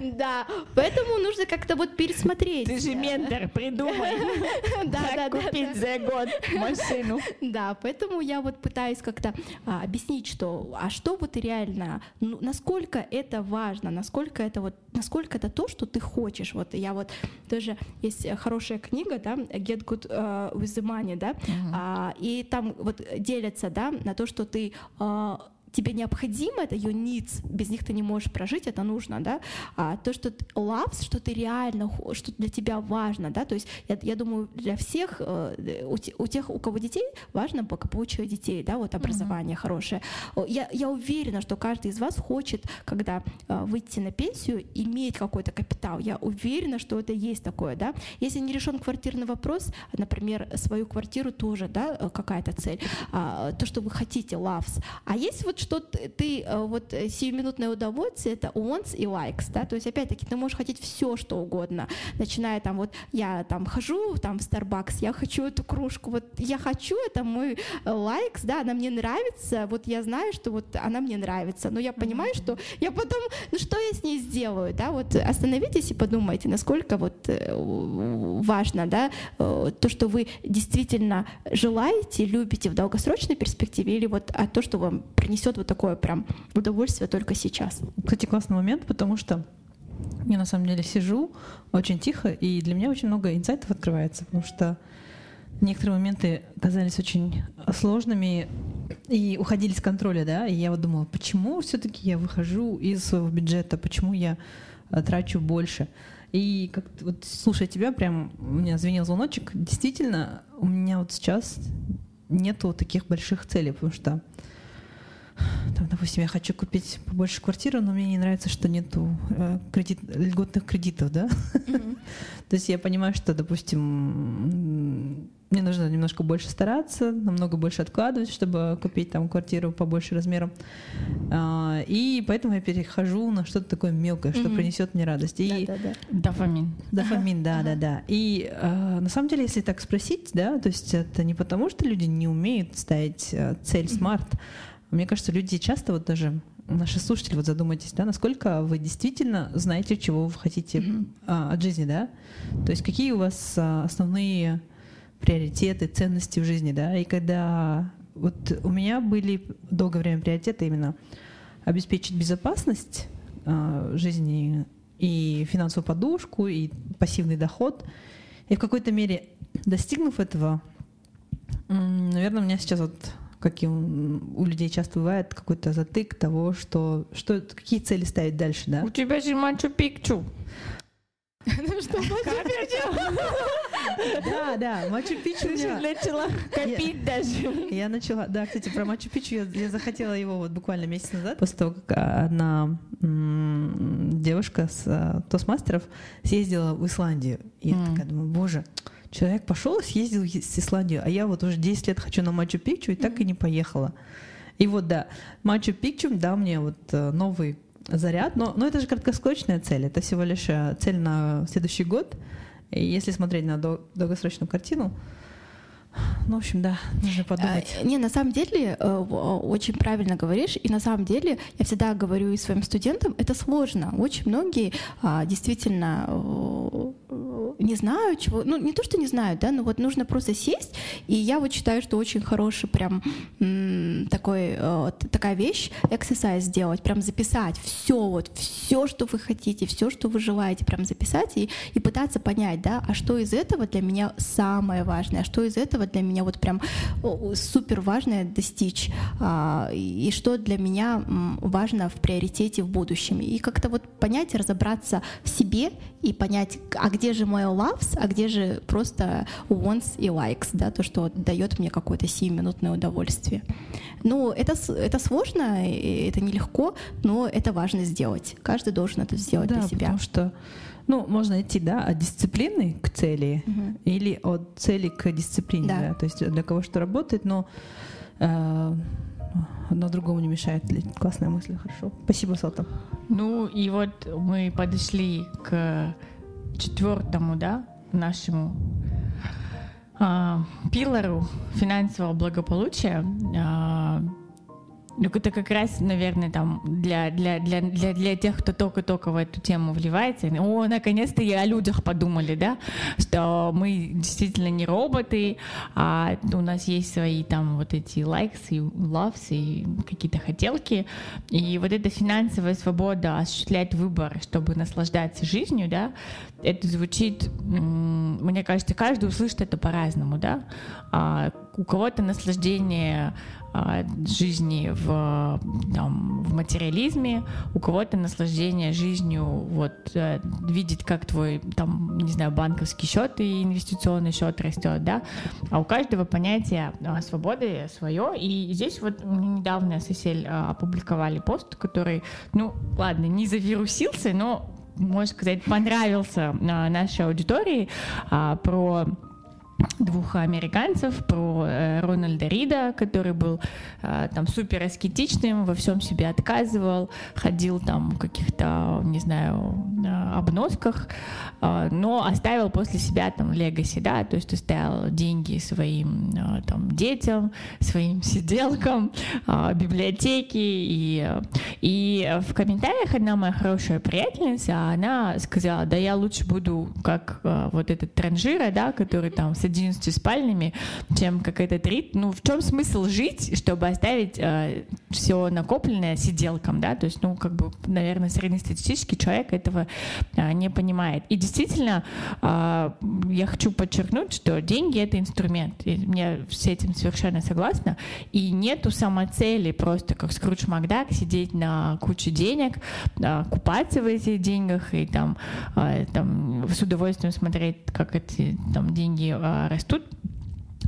Да, поэтому нужно как-то вот пересмотреть. Ты же ментор, придумай. Да, да. Купить за год машину. Да, поэтому я вот пытаюсь как-то а, объяснить, что, а что вот реально, ну, насколько это важно, насколько это вот, насколько это то, что ты хочешь. Вот я вот тоже есть хорошая книга, да, Get Good uh, with the Money, да, а, и там вот делятся, да, на то, что ты а, тебе необходимо, это ее needs, без них ты не можешь прожить, это нужно, да, а то, что loves, что ты реально, что для тебя важно, да, то есть я, я думаю, для всех, э, у, у тех, у кого детей, важно благополучие детей, да, вот образование mm-hmm. хорошее. Я, я уверена, что каждый из вас хочет, когда э, выйти на пенсию, иметь какой-то капитал. Я уверена, что это есть такое, да. Если не решен квартирный вопрос, например, свою квартиру тоже, да, э, какая-то цель, а, то, что вы хотите, loves. А есть вот что ты, э, вот э, сиюминутное удовольствие, это wants и likes, да, то есть опять-таки ты можешь хотеть все, что угодно, начиная там вот я там хожу там в Starbucks, я хочу эту кружку, вот я хочу, это мой э, likes, да, она мне нравится, вот я знаю, что вот она мне нравится, но я понимаю, mm-hmm. что я потом, ну что я с ней сделаю, да, вот остановитесь и подумайте, насколько вот важно, да, то, что вы действительно желаете, любите в долгосрочной перспективе или вот а то, что вам принесет вот такое прям удовольствие только сейчас. Кстати, классный момент, потому что я на самом деле сижу очень тихо, и для меня очень много инсайтов открывается, потому что некоторые моменты казались очень сложными и уходили с контроля, да, и я вот думала, почему все-таки я выхожу из своего бюджета, почему я э, трачу больше. И как вот слушая тебя, прям у меня звенел звоночек. Действительно, у меня вот сейчас нету таких больших целей, потому что там, допустим, я хочу купить побольше квартиру, но мне не нравится, что нету э, кредит, льготных кредитов, да? Mm-hmm. То есть я понимаю, что, допустим, мне нужно немножко больше стараться, намного больше откладывать, чтобы купить там квартиру побольше размером. А, и поэтому я перехожу на что-то такое мелкое, что mm-hmm. принесет мне радость. И... Да, да, да. Дофамин. Дофамин, да, да, да. И а, на самом деле, если так спросить, да, то есть это не потому, что люди не умеют ставить э, цель смарт, mm-hmm мне кажется, люди часто вот даже наши слушатели, вот задумайтесь, да, насколько вы действительно знаете, чего вы хотите mm-hmm. а, от жизни, да? То есть какие у вас а, основные приоритеты, ценности в жизни, да? И когда вот у меня были долгое время приоритеты именно обеспечить безопасность а, жизни и финансовую подушку, и пассивный доход. И в какой-то мере достигнув этого, наверное, у меня сейчас вот как и у людей часто бывает, какой-то затык того, что, что какие цели ставить дальше, да? У тебя же Мачу-Пикчу. Ну что, Мачу-Пикчу? Да, да, Мачу-Пикчу. Ты начала копить даже. Я начала, да, кстати, про Мачу-Пикчу я захотела его вот буквально месяц назад, после того, как одна девушка с э, Тосмастеров съездила в Исландию. И я такая думаю, боже, Человек пошел, съездил в Исландию, а я вот уже 10 лет хочу на Мачу-Пикчу и так и не поехала. И вот да, Мачу-Пикчу дал мне вот э, новый заряд, но, но это же краткосрочная цель, это всего лишь э, цель на следующий год. И если смотреть на долгосрочную картину, ну, в общем, да, нужно а, подумать. Не, на самом деле, э, очень правильно говоришь, и на самом деле, я всегда говорю и своим студентам, это сложно. Очень многие а, действительно не знаю, чего, ну не то, что не знаю, да, но вот нужно просто сесть, и я вот считаю, что очень хороший прям такой, э, такая вещь, exercise сделать, прям записать все, вот все, что вы хотите, все, что вы желаете, прям записать и, и пытаться понять, да, а что из этого для меня самое важное, а что из этого для меня вот прям супер важное достичь, а, и что для меня важно в приоритете в будущем. И как-то вот понять, разобраться в себе и понять, а где же мой loves, а где же просто wants и likes, да, то, что дает мне какое-то сиюминутное удовольствие. Ну, это, это сложно, это нелегко, но это важно сделать. Каждый должен это сделать да, для себя. потому что ну, можно идти, да, от дисциплины к цели угу. или от цели к дисциплине, да. да. То есть для кого что работает, но э, одно другому не мешает. Классная мысль, хорошо. Спасибо, Салта. Ну и вот мы подошли к четвертому, да, нашему а, пилору финансового благополучия. Ну, это как раз, наверное, там для, для, для, для, для тех, кто только-только в эту тему вливается. О, наконец-то и о людях подумали, да, что мы действительно не роботы, а у нас есть свои там вот эти likes и loves и какие-то хотелки. И вот эта финансовая свобода осуществлять выбор, чтобы наслаждаться жизнью, да, это звучит, мне кажется, каждый услышит это по-разному, да. У кого-то наслаждение а, жизни в, там, в материализме, у кого-то наслаждение жизнью, вот э, видеть, как твой, там, не знаю, банковский счет и инвестиционный счет растет, да, а у каждого понятие а, свободы свое, и здесь вот недавно SSL а, опубликовали пост, который, ну, ладно, не завирусился, но можно сказать, понравился нашей аудитории про двух американцев, про э, Рональда Рида, который был э, там супер аскетичным, во всем себе отказывал, ходил там в каких-то, не знаю, э, обносках, но оставил после себя там легаси, да, то есть оставил деньги своим там детям, своим сиделкам, библиотеке и, и в комментариях одна моя хорошая приятельница, она сказала, да я лучше буду как вот этот транжира, да, который там с 11 спальнями, чем какая-то трит. Ну, в чем смысл жить, чтобы оставить э, все накопленное сиделкам, да? То есть, ну, как бы, наверное, среднестатистический человек этого э, не понимает. И действительно, э, я хочу подчеркнуть, что деньги — это инструмент. И я с этим совершенно согласна. И нету самоцели просто, как Скрудж Макдак, сидеть на куче денег, э, купаться в этих деньгах и там, э, там с удовольствием смотреть, как эти там деньги э, растут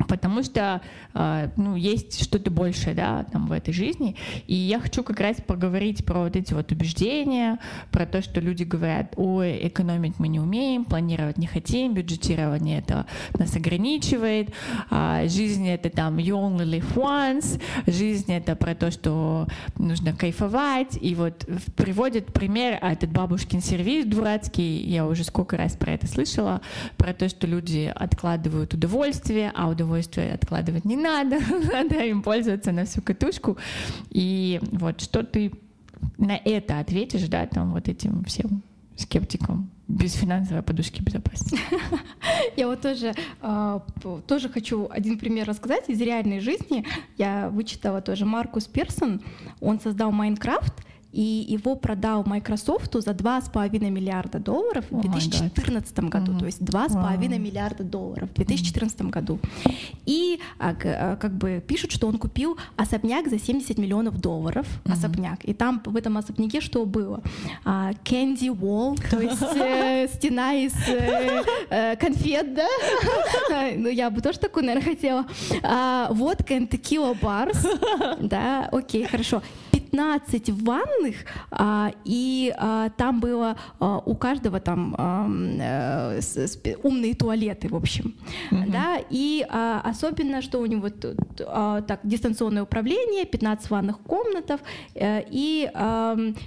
потому что э, ну, есть что-то большее да, там, в этой жизни. И я хочу как раз поговорить про вот эти вот убеждения, про то, что люди говорят, ой, экономить мы не умеем, планировать не хотим, бюджетирование это нас ограничивает, а жизнь это там you only live once, жизнь это про то, что нужно кайфовать. И вот приводит пример а этот бабушкин сервис дурацкий, я уже сколько раз про это слышала, про то, что люди откладывают удовольствие, а удовольствие удовольствие откладывать не надо, надо им пользоваться на всю катушку. И вот что ты на это ответишь, да, там вот этим всем скептикам без финансовой подушки безопасности. Я вот тоже, э, тоже хочу один пример рассказать из реальной жизни. Я вычитала тоже Маркус Персон. Он создал Майнкрафт, и его продал Microsoft за 2,5 миллиарда долларов в 2014 oh году, mm-hmm. то есть 2,5 wow. миллиарда долларов в 2014 mm-hmm. году. И а, а, как бы пишут, что он купил особняк за 70 миллионов долларов, mm-hmm. особняк, и там в этом особняке что было? А, candy wall, то есть э, стена из э, э, конфет, да? Ну я бы тоже такую, наверное, хотела. А, водка and tequila bars, да, окей, хорошо. 15 ванных, а, и а, там было а, у каждого там а, умные туалеты, в общем. Mm-hmm. Да, и особенно, что у него а, так, дистанционное управление, 15 ванных комнатов а, и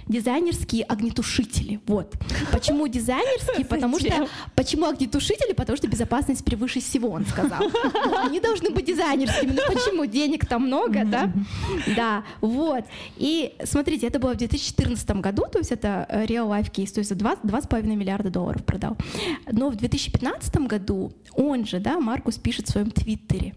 дизайнерские огнетушители. Вот. Почему дизайнерские? Потому что... Почему огнетушители? Потому что безопасность превыше всего, он сказал. Они должны быть дизайнерскими. Ну почему? Денег там много, да? Да, вот. И смотрите, это было в 2014 году, то есть это э, real life case, то есть за 2,5 миллиарда долларов продал. Но в 2015 году он же, да, Маркус пишет в своем твиттере,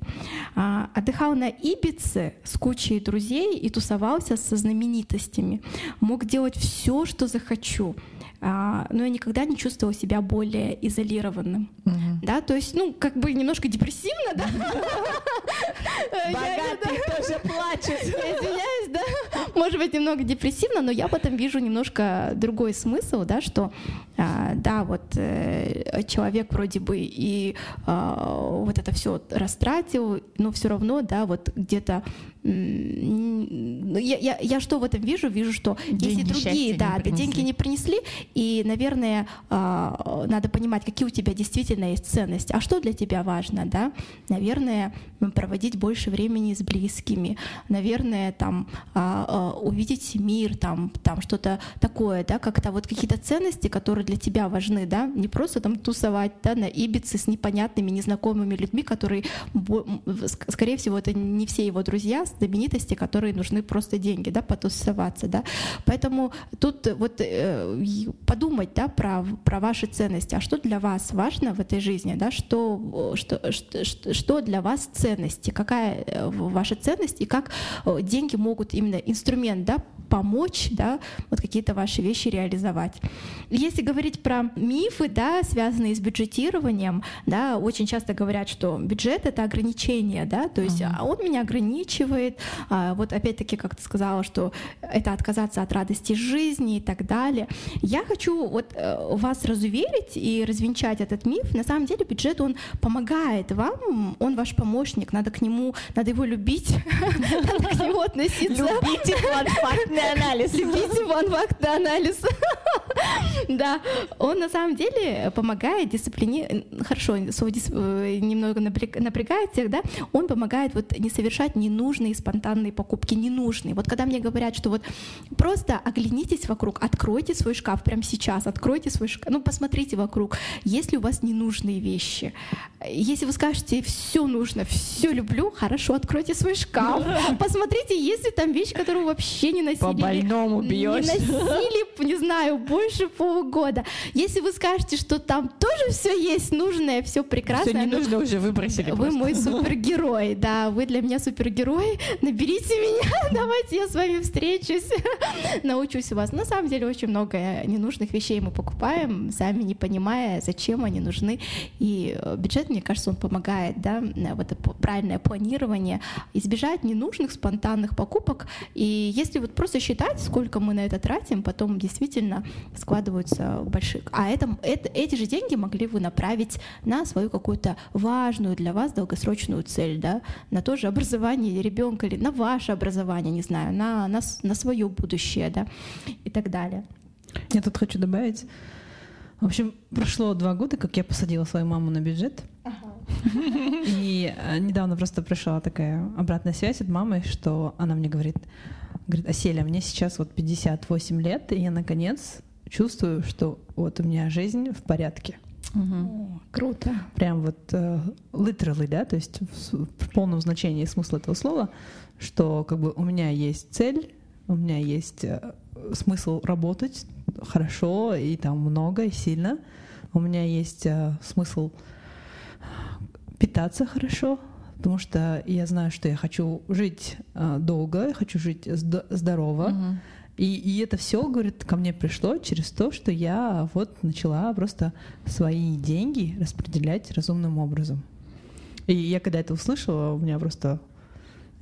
а, отдыхал на Ибице с кучей друзей и тусовался со знаменитостями. Мог делать все, что захочу. А, но я никогда не чувствовала себя более изолированным. Угу. Да, то есть, ну, как бы немножко депрессивно, да? Богатый тоже плачет. Я извиняюсь, да? Может быть, немного депрессивно, но я в этом вижу немножко другой смысл, да, что, а, да, вот э, человек вроде бы и а, вот это все растратил, но все равно, да, вот где-то я, я, я что в этом вижу? Вижу, что деньги если другие, да, не деньги не принесли, и, наверное, э, надо понимать, какие у тебя действительно есть ценности, а что для тебя важно, да? Наверное, проводить больше времени с близкими, наверное, там э, э, увидеть мир, там, там что-то такое, да, как-то вот какие-то ценности, которые для тебя важны, да, не просто там тусовать, да, на Ибице с непонятными, незнакомыми людьми, которые, скорее всего, это не все его друзья, знаменитости, которые нужны просто деньги, да, потусоваться, да. Поэтому тут вот э, подумать, да, про, про ваши ценности. А что для вас важно в этой жизни, да, что, что, что, что для вас ценности, какая э, ваша ценность и как э, деньги могут именно инструмент, да, помочь, да, вот какие-то ваши вещи реализовать. Если говорить про мифы, да, связанные с бюджетированием, да, очень часто говорят, что бюджет — это ограничение, да, то есть uh-huh. он меня ограничивает, а, вот опять-таки, как ты сказала, что это отказаться от радости жизни и так далее. Я хочу вот э, вас разуверить и развенчать этот миф. На самом деле бюджет, он помогает вам, он ваш помощник, надо к нему, надо его любить, надо к нему относиться. Любите анализ. Любите фактный анализ. Да, он на самом деле помогает дисциплине, хорошо, э, немного напрягает всех, да, он помогает вот не совершать ненужные спонтанные покупки, ненужные. Вот когда мне говорят, что вот просто оглянитесь вокруг, откройте свой шкаф прямо сейчас, откройте свой шкаф, ну посмотрите вокруг, есть ли у вас ненужные вещи. Если вы скажете, все нужно, все люблю, хорошо, откройте свой шкаф, посмотрите, есть ли там вещи, которые вообще не носили. По больному бьешь. Не носили, не знаю, больше полугода. Если вы скажете, что там тоже все есть нужное, все прекрасно. Все не ну, нужно уже выбросили. Вы просто. мой супергерой, да, вы для меня супергерой. Наберите меня, давайте я с вами встречусь, научусь у вас. На самом деле очень много ненужных вещей мы покупаем, сами не понимая, зачем они нужны. И э, бюджет, мне кажется, он помогает, да, вот это правильное планирование, избежать ненужных спонтанных покупок. И если вот просто считать, сколько мы на это тратим, потом действительно складываются большие. А это, это, эти же деньги могли вы направить на свою какую-то важную для вас долгосрочную цель, да, на то же образование ребенка или на ваше образование, не знаю, на, на, на свое будущее, да, и так далее. Я тут хочу добавить. В общем, прошло два года, как я посадила свою маму на бюджет. И э, недавно просто пришла такая обратная связь от мамы, что она мне говорит, говорит, Аселя, мне сейчас вот 58 лет, и я наконец чувствую, что вот у меня жизнь в порядке. Угу. Круто. Прям вот uh, literally, да, то есть в, в полном значении смысла этого слова, что как бы у меня есть цель, у меня есть uh, смысл работать хорошо и там много и сильно, у меня есть uh, смысл питаться хорошо, потому что я знаю, что я хочу жить uh, долго, я хочу жить здорово. Uh-huh. И, и это все, говорит, ко мне пришло через то, что я вот начала просто свои деньги распределять разумным образом. И я когда это услышала, у меня просто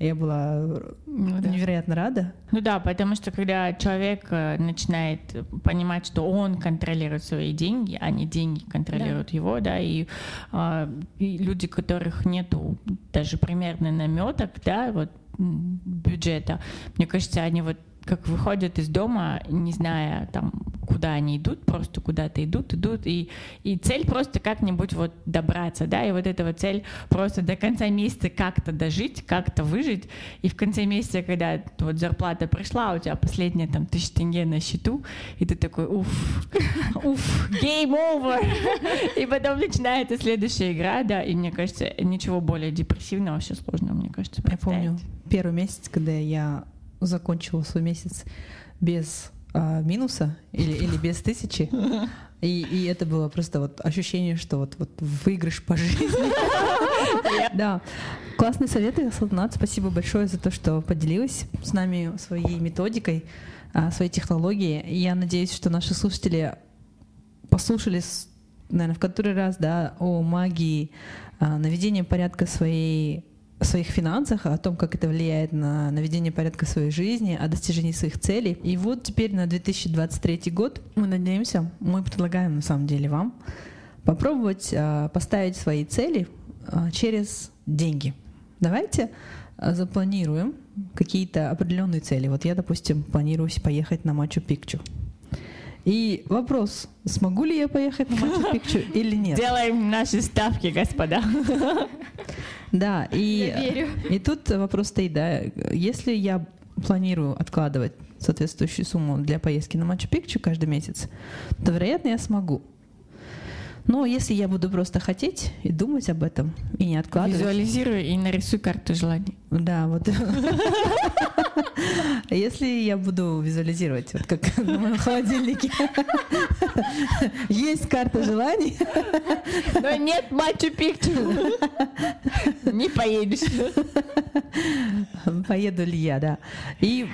я была ну, да. невероятно рада. Ну да, потому что когда человек э, начинает понимать, что он контролирует свои деньги, а не деньги контролируют да. его, да, и, э, и люди, которых нету даже примерно наметок, да, вот бюджета, мне кажется, они вот как выходят из дома, не зная там, куда они идут, просто куда-то идут, идут, и, и цель просто как-нибудь вот добраться, да, и вот эта вот цель просто до конца месяца как-то дожить, как-то выжить, и в конце месяца, когда вот зарплата пришла, у тебя последняя там тысяча тенге на счету, и ты такой, уф, уф, game over, и потом начинается следующая игра, да, и мне кажется, ничего более депрессивного, вообще сложного, мне кажется, Я помню первый месяц, когда я закончила свой месяц без а, минуса или, или без тысячи. И, и это было просто вот ощущение, что вот, вот выигрыш по жизни. Да. Классные советы, Салтанат. Спасибо большое за то, что поделилась с нами своей методикой, а, своей технологией. Я надеюсь, что наши слушатели послушали, наверное, в который раз, да, о магии а, наведения порядка своей о своих финансах, о том, как это влияет на наведение порядка своей жизни, о достижении своих целей. И вот теперь на 2023 год мы надеемся, мы предлагаем на самом деле вам попробовать а, поставить свои цели а, через деньги. Давайте а, запланируем какие-то определенные цели. Вот я, допустим, планирую поехать на Мачу-Пикчу. И вопрос, смогу ли я поехать на Мачу-Пикчу или нет? Делаем наши ставки, господа. Да, и, и тут вопрос стоит, да, если я планирую откладывать соответствующую сумму для поездки на Мачу-Пикчу каждый месяц, то, вероятно, я смогу. Но если я буду просто хотеть и думать об этом, и не откладывать... Визуализируй и нарисуй карту желаний. Да, вот. Если я буду визуализировать, вот как на моем холодильнике, есть карта желаний. Но нет Мачу-Пикчу. Не поедешь. Поеду ли я, да. И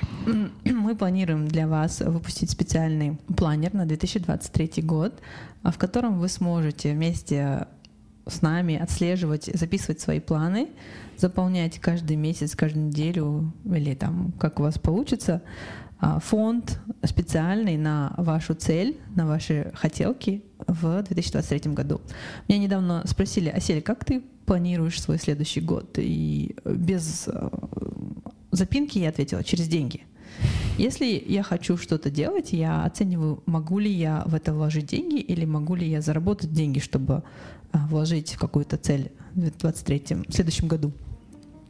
мы планируем для вас выпустить специальный планер на 2023 год, в котором вы сможете вместе с нами отслеживать, записывать свои планы, заполнять каждый месяц, каждую неделю или там как у вас получится а, фонд специальный на вашу цель, на ваши хотелки в 2023 году. Меня недавно спросили, Асель, как ты планируешь свой следующий год? И без а, запинки я ответила, через деньги. Если я хочу что-то делать, я оцениваю, могу ли я в это вложить деньги или могу ли я заработать деньги, чтобы а, вложить в какую-то цель в 2023, в следующем году.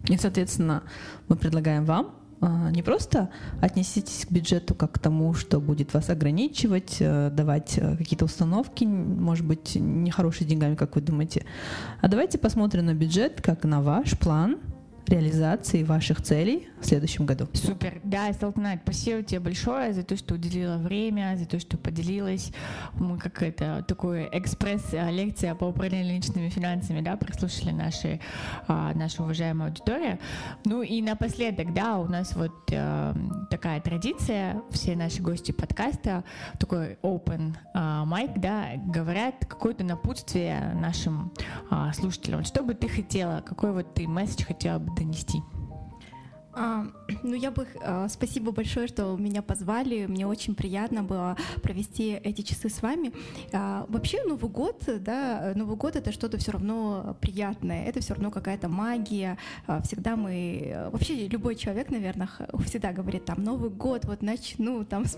И, соответственно, мы предлагаем вам а, не просто отнеситесь к бюджету как к тому, что будет вас ограничивать, э, давать э, какие-то установки, может быть, нехорошие деньгами, как вы думаете, а давайте посмотрим на бюджет как на ваш план – реализации ваших целей в следующем году. Супер. Да, Салтанат, спасибо тебе большое за то, что уделила время, за то, что поделилась. Мы как это такое экспресс-лекция по управлению личными финансами, да, прослушали наши, а, наша уважаемая аудитория. Ну и напоследок, да, у нас вот э, такая традиция, все наши гости подкаста, такой open э, mic, да, говорят какое-то напутствие нашим э, слушателям. Что бы ты хотела, какой вот ты месседж хотела бы донести? А, ну, я бы... А, спасибо большое, что меня позвали. Мне очень приятно было провести эти часы с вами. А, вообще, Новый год, да, Новый год — это что-то все равно приятное. Это все равно какая-то магия. А, всегда мы... Вообще, любой человек, наверное, всегда говорит, там, Новый год, вот начну, там, с.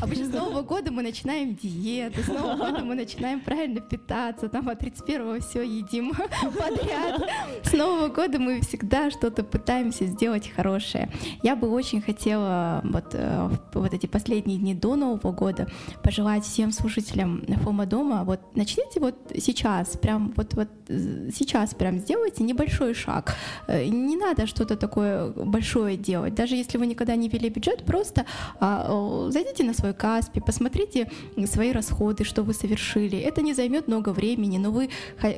Обычно с Нового года мы начинаем диету, с Нового года мы начинаем правильно питаться, там, а 31-го все едим подряд. С Нового года мы всегда что-то пытаемся сделать хорошее хорошее. Я бы очень хотела вот, э, вот эти последние дни до Нового года пожелать всем слушателям Фома дома, вот начните вот сейчас, прям вот, вот э, сейчас прям сделайте небольшой шаг. Э, не надо что-то такое большое делать. Даже если вы никогда не вели бюджет, просто а, зайдите на свой Каспи, посмотрите свои расходы, что вы совершили. Это не займет много времени, но вы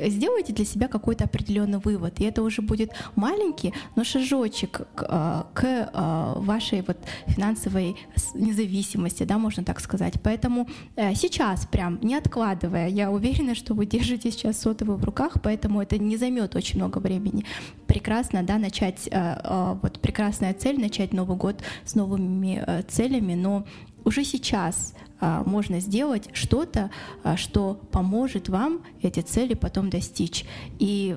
сделаете для себя какой-то определенный вывод. И это уже будет маленький, но шажочек к а, к а, вашей вот финансовой независимости, да, можно так сказать. Поэтому э, сейчас прям не откладывая, я уверена, что вы держите сейчас сотовый в руках, поэтому это не займет очень много времени. Прекрасно, да, начать, э, э, вот прекрасная цель, начать Новый год с новыми целями, но уже сейчас можно сделать что-то, что поможет вам эти цели потом достичь. И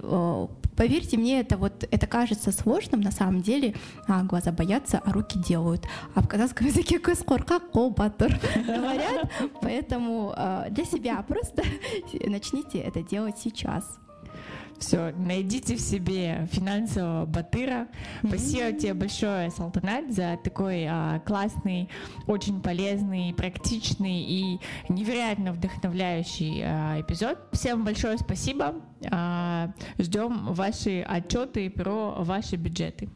Поверьте мне, это вот это кажется сложным, на самом деле а, глаза боятся, а руки делают. А в казахском языке кыскорка батыр говорят, поэтому а, для себя просто начните это делать сейчас. Все, найдите в себе финансового батыра. Спасибо тебе большое, Салтанат, за такой а, классный, очень полезный, практичный и невероятно вдохновляющий а, эпизод. Всем большое спасибо. А, ждем ваши отчеты про ваши бюджеты.